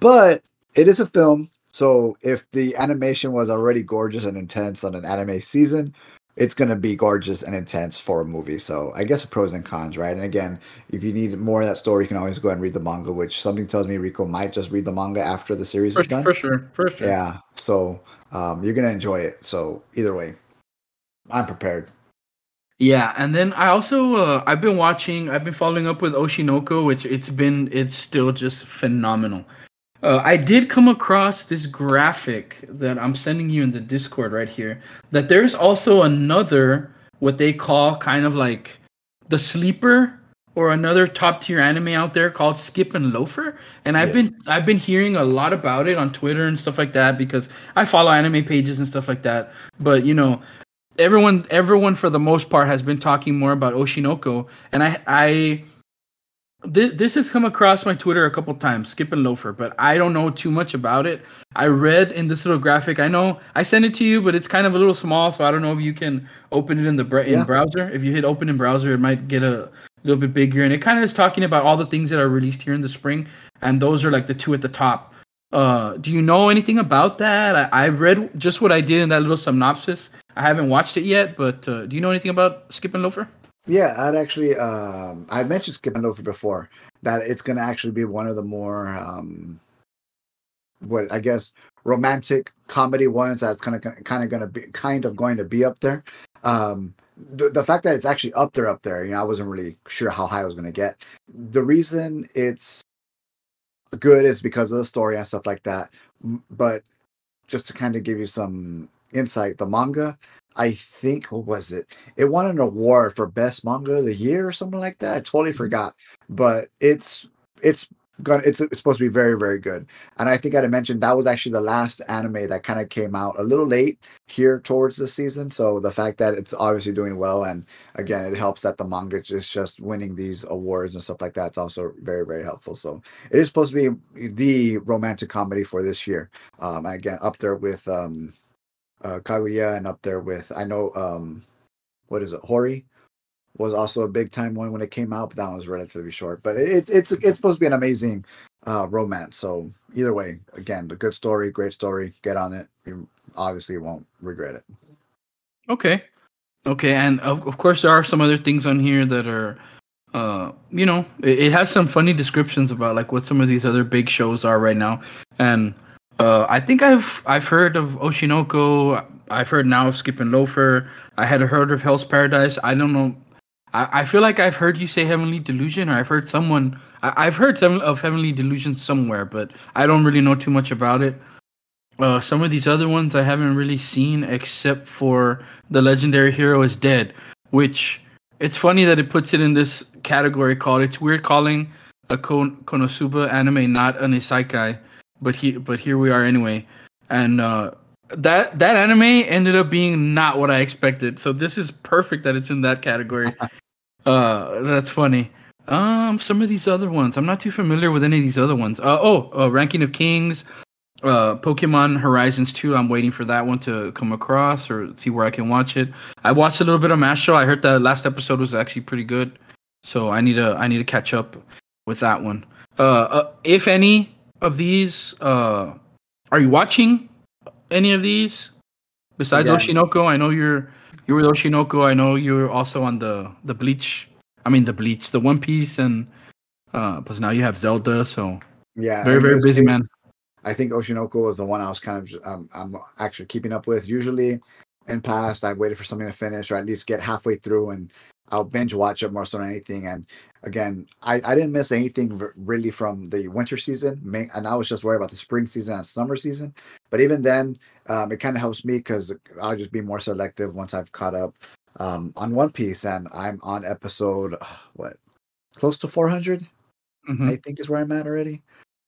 But it is a film, so if the animation was already gorgeous and intense on an anime season, it's going to be gorgeous and intense for a movie. So I guess pros and cons, right? And again, if you need more of that story, you can always go and read the manga, which something tells me Rico might just read the manga after the series for, is done. For sure, for sure. Yeah. So um, you're going to enjoy it. So either way, I'm prepared. Yeah, and then I also uh, I've been watching, I've been following up with Oshinoko, which it's been it's still just phenomenal. Uh, I did come across this graphic that I'm sending you in the Discord right here. That there's also another what they call kind of like the sleeper or another top tier anime out there called Skip and Loafer. And I've been I've been hearing a lot about it on Twitter and stuff like that because I follow anime pages and stuff like that. But you know, everyone everyone for the most part has been talking more about Oshinoko, and I I this, this has come across my Twitter a couple times, Skip and Loafer, but I don't know too much about it. I read in this little graphic. I know I sent it to you, but it's kind of a little small, so I don't know if you can open it in the br- in browser. If you hit open in browser, it might get a little bit bigger, and it kind of is talking about all the things that are released here in the spring, and those are like the two at the top. Uh, do you know anything about that? I, I read just what I did in that little synopsis. I haven't watched it yet, but uh, do you know anything about Skip and Loafer? Yeah, I'd actually um I mentioned Skip and Loafer before that it's gonna actually be one of the more um what I guess romantic comedy ones that's kind of kind of gonna be kind of going to be up there. Um the, the fact that it's actually up there up there, you know, I wasn't really sure how high I was gonna get. The reason it's good is because of the story and stuff like that. But just to kind of give you some insight, the manga I think what was it? It won an award for best manga of the year or something like that. I totally forgot, but it's it's gonna it's, it's supposed to be very very good. And I think I had mentioned that was actually the last anime that kind of came out a little late here towards the season. So the fact that it's obviously doing well, and again, it helps that the manga is just winning these awards and stuff like that. It's also very very helpful. So it is supposed to be the romantic comedy for this year. Um, again, up there with um uh, Kaguya and up there with I know um what is it Hori was also a big time one when it came out, but that one was relatively short. But it's it's it's supposed to be an amazing uh romance. So either way, again, a good story, great story. Get on it. You obviously won't regret it. Okay. Okay, and of, of course there are some other things on here that are uh you know, it, it has some funny descriptions about like what some of these other big shows are right now. And uh I think I've I've heard of Oshinoko, I've heard now of Skip and Loafer. I had heard of Hell's Paradise. I don't know. I, I feel like I've heard you say Heavenly Delusion, or I've heard someone. I, I've heard some of Heavenly Delusion somewhere, but I don't really know too much about it. Uh, some of these other ones I haven't really seen, except for the legendary hero is dead, which it's funny that it puts it in this category called. It's weird calling a Kon- Konosuba anime not an isekai, but he but here we are anyway, and uh, that that anime ended up being not what I expected. So this is perfect that it's in that category. (laughs) uh, that's funny. Um, some of these other ones, I'm not too familiar with any of these other ones. Uh, oh, uh, Ranking of Kings, uh, Pokemon Horizons 2. I'm waiting for that one to come across or see where I can watch it. I watched a little bit of Masho. I heard that last episode was actually pretty good, so I need to I need to catch up with that one. Uh, uh if any of these, uh, are you watching any of these besides Again. Oshinoko? I know you're you're with Oshinoko. I know you're also on the the Bleach. I mean the Bleach, the One Piece, and uh, plus now you have Zelda. So Yeah, very very busy man. I think Oshinoko was the one I was kind of um, I'm actually keeping up with. Usually, in past, I've waited for something to finish or at least get halfway through, and I'll binge watch it more so than anything. And again, I, I didn't miss anything really from the winter season, ma- and I was just worried about the spring season and summer season. But even then, um, it kind of helps me because I'll just be more selective once I've caught up um, on One Piece, and I'm on episode uh, what close to 400. Mhm. I think is where I'm at already.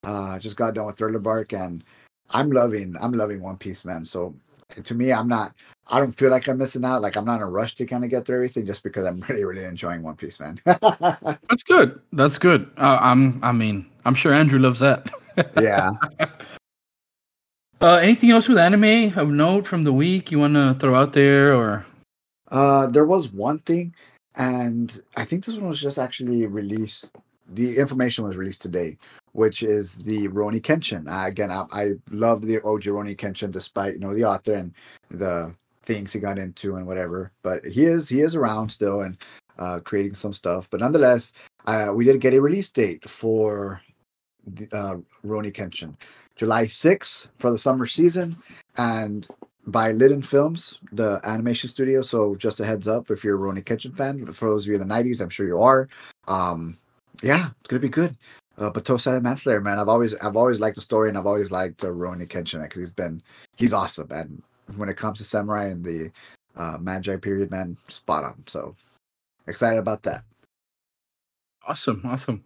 Uh, I just got done with Thriller Bark, and I'm loving I'm loving One Piece, man. So to me, I'm not. I don't feel like I'm missing out. Like I'm not in a rush to kind of get through everything, just because I'm (laughs) really really enjoying One Piece, man. (laughs) That's good. That's good. Uh, I'm. I mean, I'm sure Andrew loves that. (laughs) yeah. Uh, anything else with anime of note from the week you want to throw out there, or Uh, there was one thing, and I think this one was just actually released. The information was released today, which is the Rurouni Kenshin. Uh, again, I, I love the OG Rurouni Kenshin, despite you know the author and the things he got into and whatever. But he is he is around still and uh, creating some stuff. But nonetheless, uh, we did get a release date for the uh, Rurouni Kenshin, July 6th for the summer season, and by Liden Films, the animation studio. So just a heads up if you're a Rurouni Kenshin fan. For those of you in the 90s, I'm sure you are. Um, yeah, it's gonna be good. Uh, but Tosai Manslayer, man, I've always I've always liked the story and I've always liked uh, Rurouni Kenshin because he's been he's awesome. And when it comes to samurai and the uh, period, man, spot on. So excited about that. Awesome, awesome.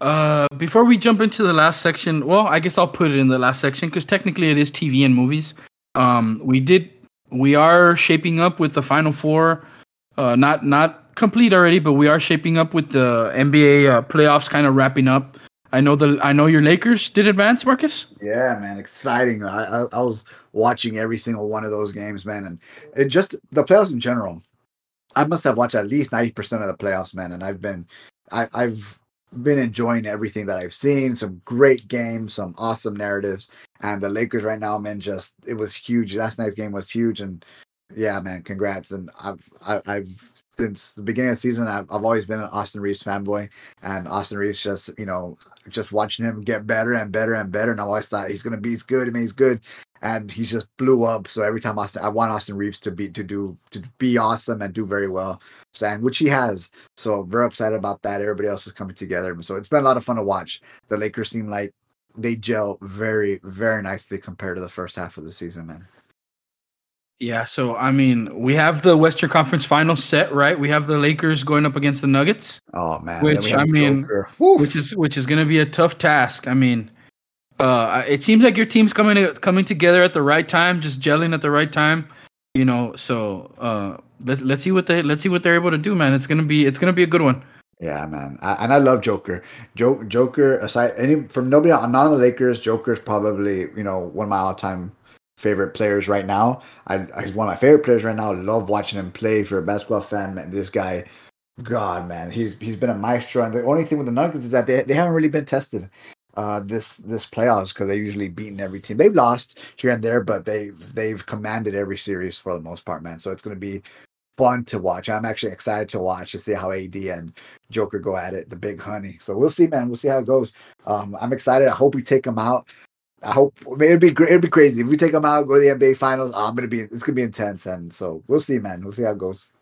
Uh, before we jump into the last section, well, I guess I'll put it in the last section because technically it is TV and movies. Um, we did, we are shaping up with the final four. Uh, not not complete already, but we are shaping up with the NBA uh, playoffs kind of wrapping up. I know the I know your Lakers did advance, Marcus. Yeah, man, exciting. I, I, I was watching every single one of those games, man, and it just the playoffs in general. I must have watched at least ninety percent of the playoffs, man, and I've been, I, I've been enjoying everything that I've seen. Some great games, some awesome narratives, and the Lakers right now, man, just it was huge. Last night's game was huge, and yeah, man, congrats. And I've I, I've since the beginning of the season, I've, I've always been an Austin Reaves fanboy, and Austin Reaves just you know just watching him get better and better and better, and I always thought he's gonna be he's good. I mean, he's good, and he just blew up. So every time Austin, I want Austin Reaves to be to do to be awesome and do very well, and which he has. So very excited about that. Everybody else is coming together, so it's been a lot of fun to watch. The Lakers seem like they gel very very nicely compared to the first half of the season, man. Yeah, so I mean, we have the Western Conference Finals set, right? We have the Lakers going up against the Nuggets. Oh man, which I mean, which is which is going to be a tough task. I mean, uh, it seems like your team's coming coming together at the right time, just gelling at the right time. You know, so uh, let's let's see what they let's see what they're able to do, man. It's gonna be it's gonna be a good one. Yeah, man, I, and I love Joker. Jo- Joker, aside any from nobody, not on the Lakers, Joker is probably you know one of my all time favorite players right now. I, he's one of my favorite players right now. Love watching him play. For a basketball fan, man, this guy, God, man, he's he's been a maestro. And the only thing with the Nuggets is that they, they haven't really been tested uh, this this playoffs because they're usually beaten every team. They've lost here and there, but they've they've commanded every series for the most part, man. So it's going to be fun to watch. I'm actually excited to watch to see how AD and Joker go at it, the big honey. So we'll see, man. We'll see how it goes. Um, I'm excited. I hope we take them out. I hope it'd be great. It'd be crazy if we take them out, go to the NBA Finals. Oh, I'm gonna be. It's gonna be intense, and so we'll see, man. We'll see how it goes.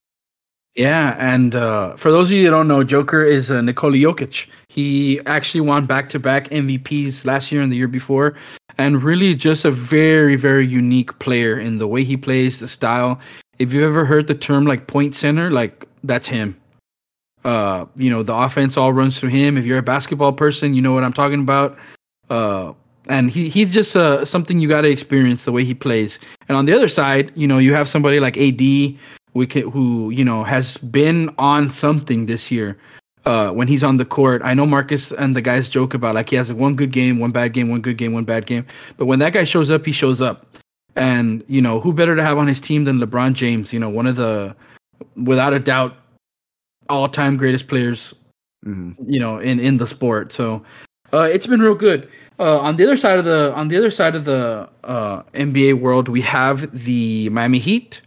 Yeah, and uh, for those of you that don't know, Joker is uh, Nikola Jokic. He actually won back-to-back MVPs last year and the year before, and really just a very, very unique player in the way he plays, the style. If you've ever heard the term like point center, like that's him. Uh, you know, the offense all runs through him. If you're a basketball person, you know what I'm talking about. Uh, and he he's just uh, something you got to experience the way he plays. And on the other side, you know, you have somebody like AD, we can, who you know has been on something this year. Uh, when he's on the court, I know Marcus and the guys joke about like he has one good game, one bad game, one good game, one bad game. But when that guy shows up, he shows up. And you know who better to have on his team than LeBron James? You know, one of the, without a doubt, all-time greatest players. Mm-hmm. You know, in in the sport. So uh, it's been real good. Uh, on the other side of the on the other side of the uh, NBA world, we have the Miami Heat,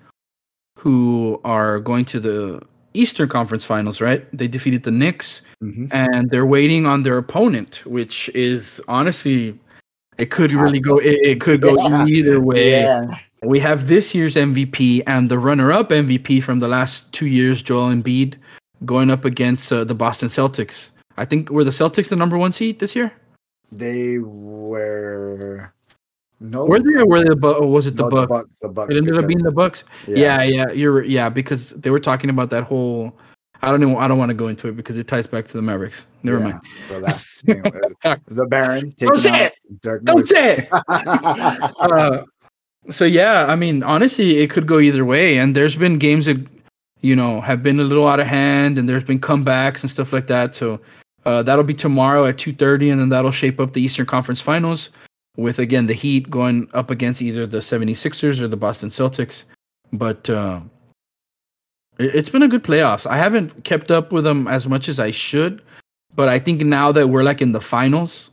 who are going to the Eastern Conference Finals. Right? They defeated the Knicks, mm-hmm. and they're waiting on their opponent, which is honestly, it could really go. It, it could go yeah. either way. Yeah. We have this year's MVP and the runner-up MVP from the last two years, Joel Embiid, going up against uh, the Boston Celtics. I think were the Celtics the number one seed this year. They were. No, were they or were they the was it the, no, Bucks? the Bucks? The Bucks. It ended up being the Bucks. Yeah. yeah, yeah, you're yeah because they were talking about that whole. I don't know. I don't want to go into it because it ties back to the Mavericks. Never yeah, mind. So that's you know, (laughs) the Baron. Don't say it. Don't say it. uh, so yeah, I mean, honestly, it could go either way, and there's been games that you know have been a little out of hand, and there's been comebacks and stuff like that. So uh, that'll be tomorrow at 2:30, and then that'll shape up the Eastern Conference Finals with again the Heat going up against either the 76ers or the Boston Celtics. But uh, It- It's been a good playoffs. I haven't kept up with them as much as I should, but I think now that we're like in the finals,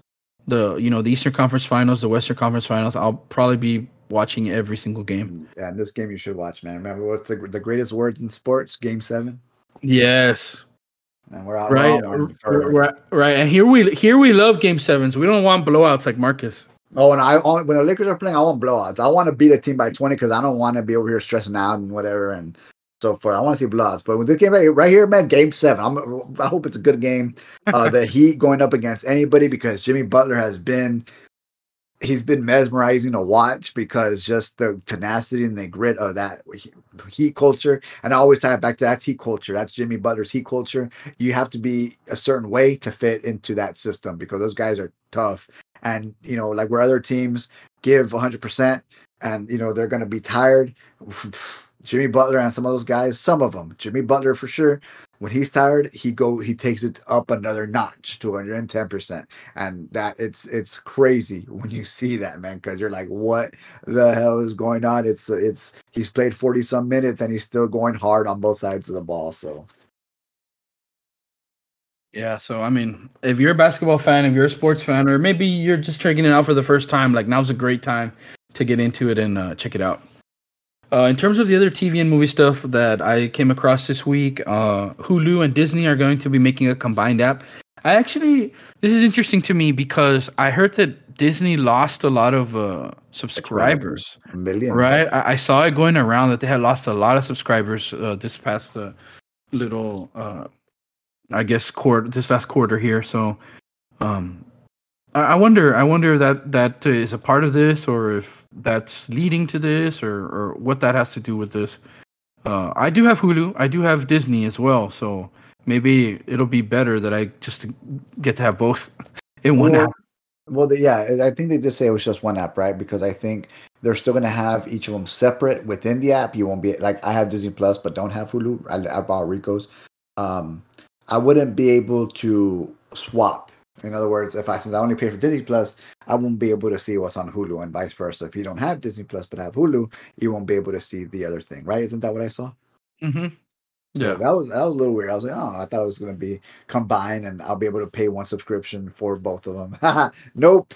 the you know the Eastern Conference Finals, the Western Conference Finals, I'll probably be watching every single game. Yeah, and this game you should watch, man. Remember what's the, the greatest words in sports? Game seven. Yes, And we're out right, we're on r- right, right. And here we here we love Game Sevens. We don't want blowouts like Marcus. Oh, and I when the Lakers are playing, I want blowouts. I want to beat a team by twenty because I don't want to be over here stressing out and whatever and so forth. I want to see blowouts. But with this game right, right here, man, game seven. I'm, I hope it's a good game. Uh, the (laughs) Heat going up against anybody because Jimmy Butler has been he's been mesmerizing to watch because just the tenacity and the grit of that heat culture. And I always tie it back to that's heat culture. That's Jimmy Butler's heat culture. You have to be a certain way to fit into that system because those guys are tough. And you know, like where other teams give 100% and you know they're going to be tired. Jimmy Butler and some of those guys, some of them, Jimmy Butler for sure. When he's tired, he go he takes it up another notch to 110 percent, and that it's it's crazy when you see that man because you're like, what the hell is going on? It's it's he's played 40 some minutes and he's still going hard on both sides of the ball. So Yeah, so I mean, if you're a basketball fan, if you're a sports fan, or maybe you're just checking it out for the first time, like now's a great time to get into it and uh, check it out. Uh, in terms of the other TV and movie stuff that I came across this week, uh, Hulu and Disney are going to be making a combined app. I actually, this is interesting to me because I heard that Disney lost a lot of uh, subscribers. a million, Right, I, I saw it going around that they had lost a lot of subscribers uh, this past uh, little, uh, I guess, quarter this last quarter here. So, um, I, I wonder, I wonder that that is a part of this, or if that's leading to this, or or what that has to do with this. Uh, I do have Hulu, I do have Disney as well, so maybe it'll be better that I just get to have both (laughs) in one Well, app. Well, yeah, I think they did say it was just one app, right? Because I think they're still going to have each of them separate within the app. You won't be like I have Disney Plus, but don't have Hulu. I, I bought Rico's. Um, I wouldn't be able to swap. In other words, if I since I only pay for Disney Plus, I won't be able to see what's on Hulu, and vice versa. If you don't have Disney Plus but have Hulu, you won't be able to see the other thing, right? Isn't that what I saw? Mm-hmm. So Yeah. that was that was a little weird. I was like, oh, I thought it was gonna be combined, and I'll be able to pay one subscription for both of them. (laughs) nope.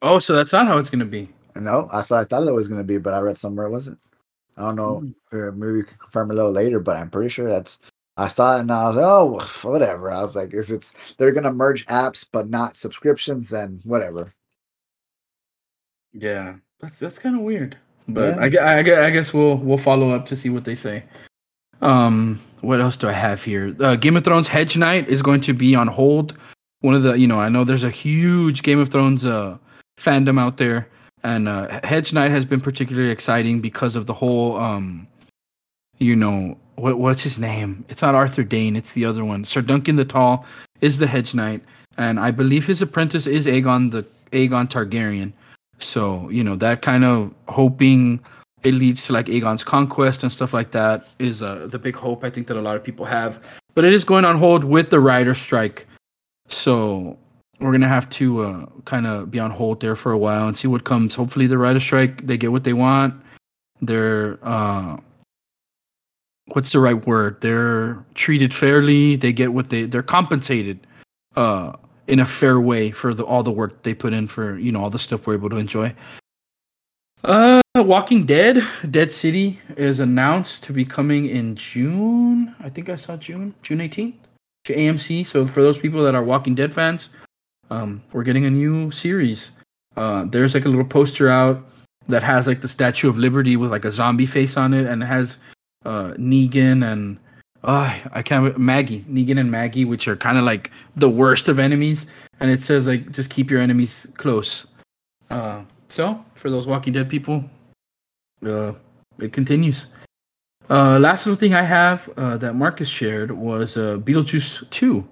Oh, so that's not how it's gonna be. No, I thought I thought it was gonna be, but I read somewhere it wasn't. I don't know. Hmm. uh, Maybe we could confirm a little later, but I'm pretty sure that's. I saw it and I was like, oh, whatever. I was like, if it's they're gonna merge apps but not subscriptions, then whatever. Yeah, that's that's kind of weird. But Yeah. I, I, I guess we'll we'll follow up to see what they say. Um, what else do I have here? Uh, Game of Thrones Hedge Knight is going to be on hold. One of the, you know, I know there's a huge Game of Thrones uh, fandom out there, and uh, Hedge Knight has been particularly exciting because of the whole, um, you know, what what's his name? It's not Arthur Dayne. It's the other one. Sir Duncan the Tall is the Hedge Knight, and I believe his apprentice is Aegon the Aegon Targaryen. So you know that kind of hoping it leads to like Aegon's conquest and stuff like that is uh, the big hope I think that a lot of people have. But it is going on hold with the writer strike, so we're gonna have to uh, kind of be on hold there for a while and see what comes. Hopefully, the writer strike they get what they want. They're uh, what's the right word? They're treated fairly. They get what they they're compensated uh, in a fair way for the all the work they put in for you know all the stuff we're able to enjoy. Uh, Walking Dead, Dead City is announced to be coming in June. I think I saw June, June 18th to AMC. So for those people that are Walking Dead fans, um, we're getting a new series. Uh, there's like a little poster out that has like the Statue of Liberty with like a zombie face on it, and it has uh, Negan and uh, I can't Maggie, Negan and Maggie, which are kind of like the worst of enemies, and it says like just keep your enemies close. Uh, so for those Walking Dead people, uh, it continues. Uh, last little thing I have uh, that Marcus shared was uh, Beetlejuice two.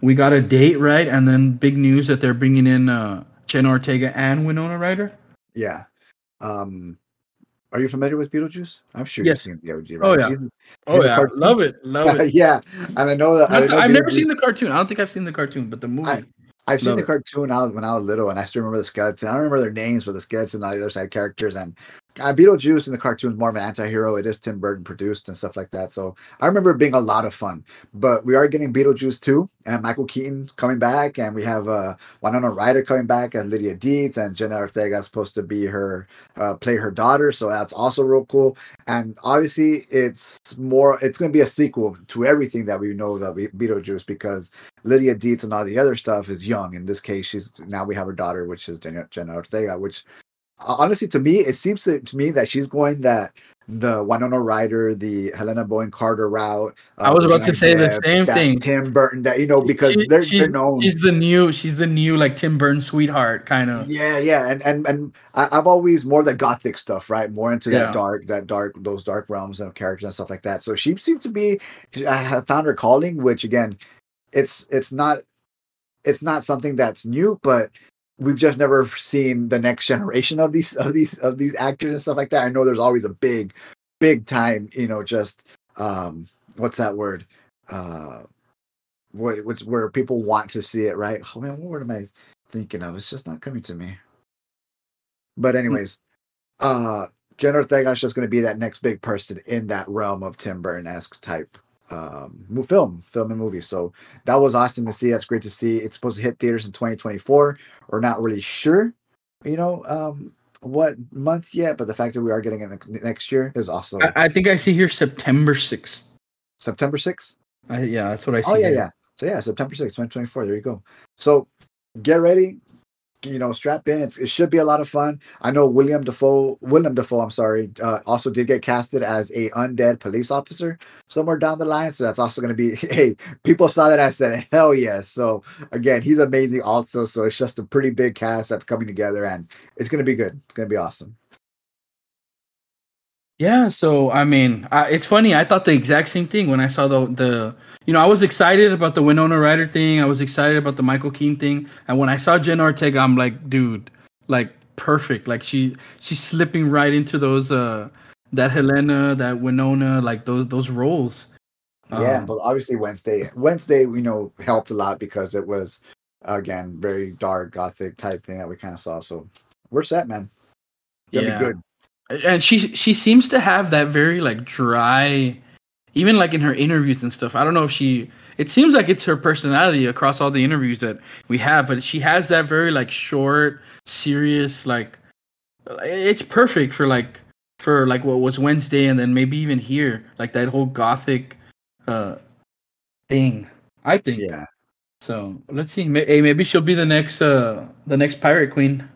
We got a date right, and then big news that they're bringing in uh, Jenna Ortega and Winona Ryder. Yeah. Um, are you familiar with Beetlejuice? I'm sure Yes. you've seen the OG, right? Oh, yeah. the- Oh yeah, love it, love (laughs) it. yeah, and I know that I I've never seen the cartoon. I don't think I've seen the cartoon, but the movie. I- I've seen Love the cartoon when I was, when I was little, and I still remember the skeleton. I don't remember their names, but the skeleton on the other side characters, and uh, Beetlejuice in the cartoon is more of an anti-hero. It is Tim Burton produced and stuff like that. So I remember it being a lot of fun. But we are getting Beetlejuice 2 and Michael Keaton coming back, and we have uh Winona Ryder coming back as Lydia Deetz, and Jenna Ortega is supposed to be her uh, play her daughter. So that's also real cool. And obviously, it's more. It's going to be a sequel to everything that we know about Beetlejuice because Lydia Deetz and all the other stuff is young. In this case, she's now we have her daughter, which is Jenna Ortega, which honestly, to me, it seems to, to me that she's going that the Winona Ryder, the Helena Bonham Carter route. Uh, I was about to say the same thing. Tim Burton, that you know, because she, they're, she's, they're known. She's the new, she's the new like Tim Burton sweetheart kind of. Yeah, yeah, and and and I, have always more the gothic stuff, right? More into yeah. that dark, that dark, those dark realms and characters and stuff like that. So she seems to be. I have found her calling, which again, it's it's not, it's not something that's new, but we've just never seen the next generation of these of these of these actors and stuff like that. I know there's always a big, big time, you know, just um what's that word? Uh what which where people want to see it, right? Oh man, what word am I thinking of? It's just not coming to me. But hmm. anyways, uh Jen Ortega is just gonna be that next big person in that realm of Tim Burton-esque type um, film, film and movie. So that was awesome to see. That's great to see. It's supposed to hit theaters in 2024. We're not really sure, you know, um, what month yet, but the fact that we are getting it next year is awesome. I, I think I see here September 6th. September 6th? I, yeah, that's what I see. Oh, yeah, here. yeah. So, yeah, September 6th, 2024. There you go. So, get ready you know, strap in. It's, it should be a lot of fun. I know William Dafoe, William Dafoe, I'm sorry, uh, also did get casted as a undead police officer somewhere down the line. So that's also going to be, (laughs) hey, people saw that. I said, hell yes. So again, he's amazing also. So it's just a pretty big cast that's coming together and it's going to be good. It's going to be awesome. Yeah, so I mean, uh, it's funny. I thought the exact same thing when I saw the the. You know, I was excited about the Winona Ryder thing. I was excited about the Michael Keaton thing, and when I saw Jen Ortega, I'm like, dude, like perfect. Like she she's slipping right into those uh that Helena, that Winona, like those those roles. Yeah, um, but obviously Wednesday Wednesday you know helped a lot because it was again very dark gothic type thing that we kind of saw. So we're set, man. It's yeah. be good and she she seems to have that very like dry even like in her interviews and stuff. I don't know if she it seems like it's her personality across all the interviews that we have but she has that very like short serious like it's perfect for like for like what was wednesday and then maybe even here like that whole gothic uh thing i think. Yeah. So let's see. Hey maybe she'll be the next uh the next pirate queen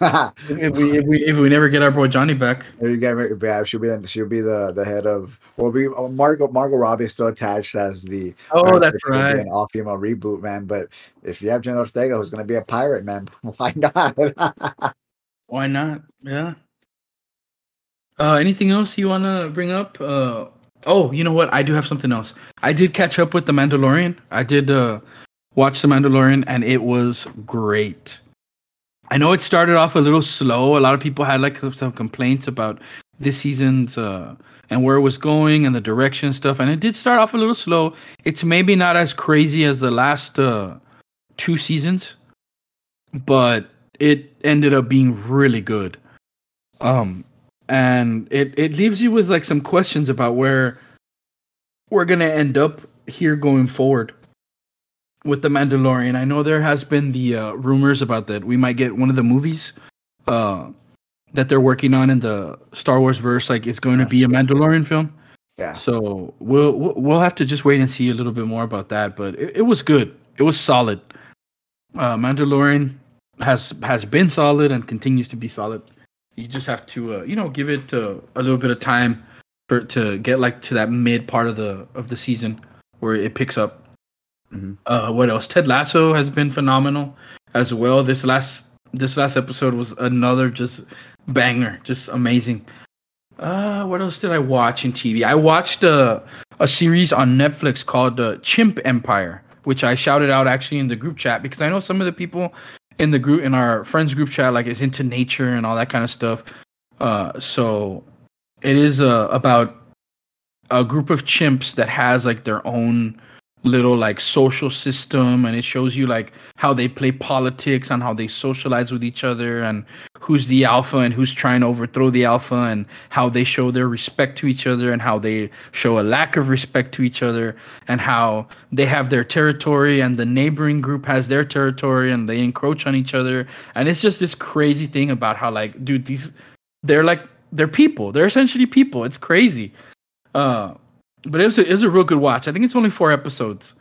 if we if we if we never get our boy Johnny back, you get yeah, she'll be she'll be the the head of well, be uh, Margot Margot Robbie is still attached as the oh that's right an all female reboot man. But if you have Jenna Ortega who's going to be a pirate man, (laughs) why not? (laughs) why not? Yeah. Uh, anything else you want to bring up? Uh, oh, you know what? I do have something else. I did catch up with the Mandalorian. I did uh, watch the Mandalorian, and it was great. I know it started off a little slow. A lot of people had like some complaints about this season's uh, and where it was going and the direction stuff. And it did start off a little slow. It's maybe not as crazy as the last uh, two seasons, but it ended up being really good. Um, and it it leaves you with like some questions about where we're gonna end up here going forward with the Mandalorian. I know there has been the uh, rumors about that we might get one of the movies uh, that they're working on in the Star Wars verse. Like it's going That's to be a Mandalorian film. Yeah. So we'll we'll have to just wait and see a little bit more about that. But it, it was good. It was solid. Uh, Mandalorian has has been solid and continues to be solid. You just have to uh, you know give it uh, a little bit of time for to get like to that mid part of the of the season where it picks up Mm-hmm. Uh, what else? Ted Lasso has been phenomenal as well. This last this last episode was another just banger, just amazing. Uh, what else did I watch in TV? I watched a a series on Netflix called uh, Chimp Empire, which I shouted out actually in the group chat because I know some of the people in the group in our friends group chat like is into nature and all that kind of stuff. Uh, so it is uh, about a group of chimps that has like their own little like social system and it shows you like how they play politics and how they socialize with each other and who's the alpha and who's trying to overthrow the alpha and how they show their respect to each other and how they show a lack of respect to each other and how they have their territory and the neighboring group has their territory and they encroach on each other. And it's just this crazy thing about how like dude these they're like they're people. They're essentially people. It's crazy. Uh but it was a, it was a real good watch. I think it's only four episodes,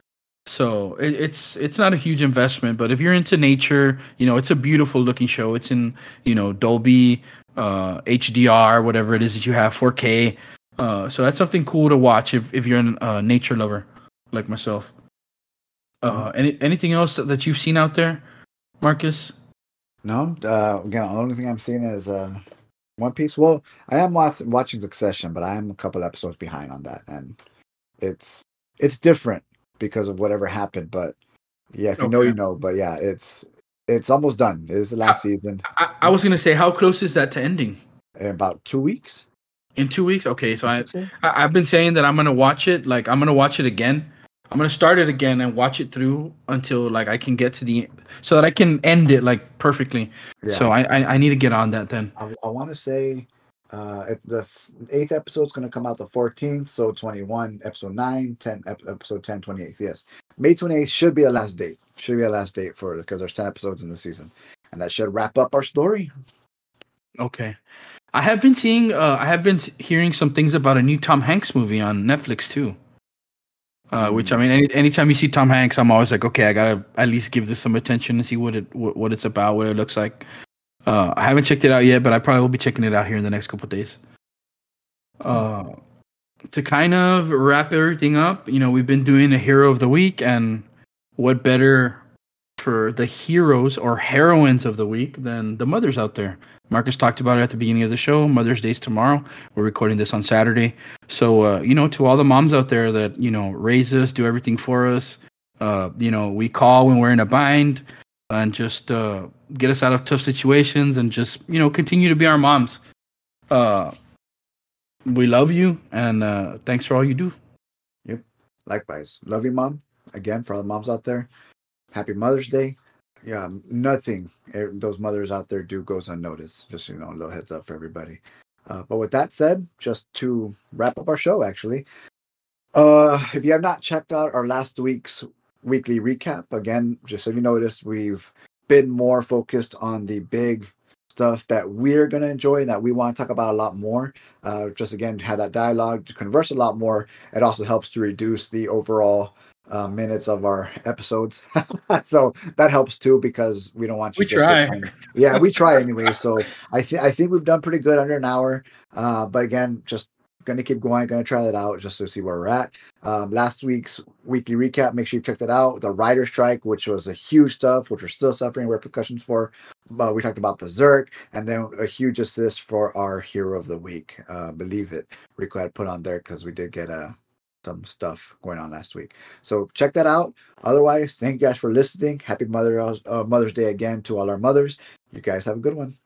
so it, it's it's not a huge investment. But if you're into nature, you know, it's a beautiful looking show. It's in you know Dolby, uh, HDR, whatever it is that you have, 4K. Uh, so that's something cool to watch if if you're a uh, nature lover like myself. Uh, any anything else that you've seen out there, Marcus? No. Uh, again, the only thing I'm seeing is uh, one Piece. Well, I am watching Succession, but I am a couple episodes behind on that, and it's it's different because of whatever happened. But yeah, if you okay. know, you know. But yeah, it's it's almost done. It is the last I, season. I, I, was gonna say, how close is that to ending? In about two weeks. In two weeks, okay. So I, I I've been saying that I'm gonna watch it. Like I'm gonna watch it again I'm gonna start it again and watch it through until like I can get to the so that I can end it like perfectly. Yeah. So I, I, I need to get on that then. I, I want to say uh the eighth episode is going to come out the 14th so 21 episode 9 10 episode 10 28 yes may 28th should be the last date should be the last date for it because there's 10 episodes in the season and that should wrap up our story okay i have been seeing uh i have been hearing some things about a new tom hanks movie on netflix too uh, which I mean, any, anytime you see Tom Hanks, I'm always like, okay, I gotta at least give this some attention and see what it what, what it's about, what it looks like. Uh, I haven't checked it out yet, but I probably will be checking it out here in the next couple days. Uh, to kind of wrap everything up, you know, we've been doing a hero of the week, and what better for the heroes or heroines of the week than the mothers out there? Marcus talked about it at the beginning of the show. Mother's Day's tomorrow. We're recording this on Saturday. So, uh, you know, to all the moms out there that, you know, raise us, do everything for us, uh, you know, we call when we're in a bind and just uh, get us out of tough situations and just, you know, continue to be our moms. Uh, we love you and uh, thanks for all you do. Yep. Likewise. Love you, mom. Again, for all the moms out there, happy Mother's Day yeah, nothing eh, those mothers out there do goes unnoticed. Just you know, a little heads up for everybody. Uh, but with that said, just to wrap up our show, actually, uh, if you have not checked out our last week's weekly recap, again, just so you notice, we've been more focused on the big stuff that we're going to enjoy and that we want to talk about a lot more. Uh, just again, have that dialogue to converse a lot more. It also helps to reduce the overall uh, minutes of our episodes. (laughs) so that helps too because we don't want you. We try. yeah, we try anyway. So I think I think we've done pretty good under an hour. Uh, but again, just gonna keep going. Gonna try that out just to see where we're at. Um, last week's weekly recap. Make sure you check that out. The writer strike, which was a huge stuff, which we're still suffering repercussions for. But we talked about Berserk, and then a huge assist for our hero of the week. Uh, believe it, Rico had put on there because we did get a some stuff going on last week. So check that out. Otherwise, thank you guys for listening. Happy Mother uh, Mother's Day again to all our mothers. You guys have a good one.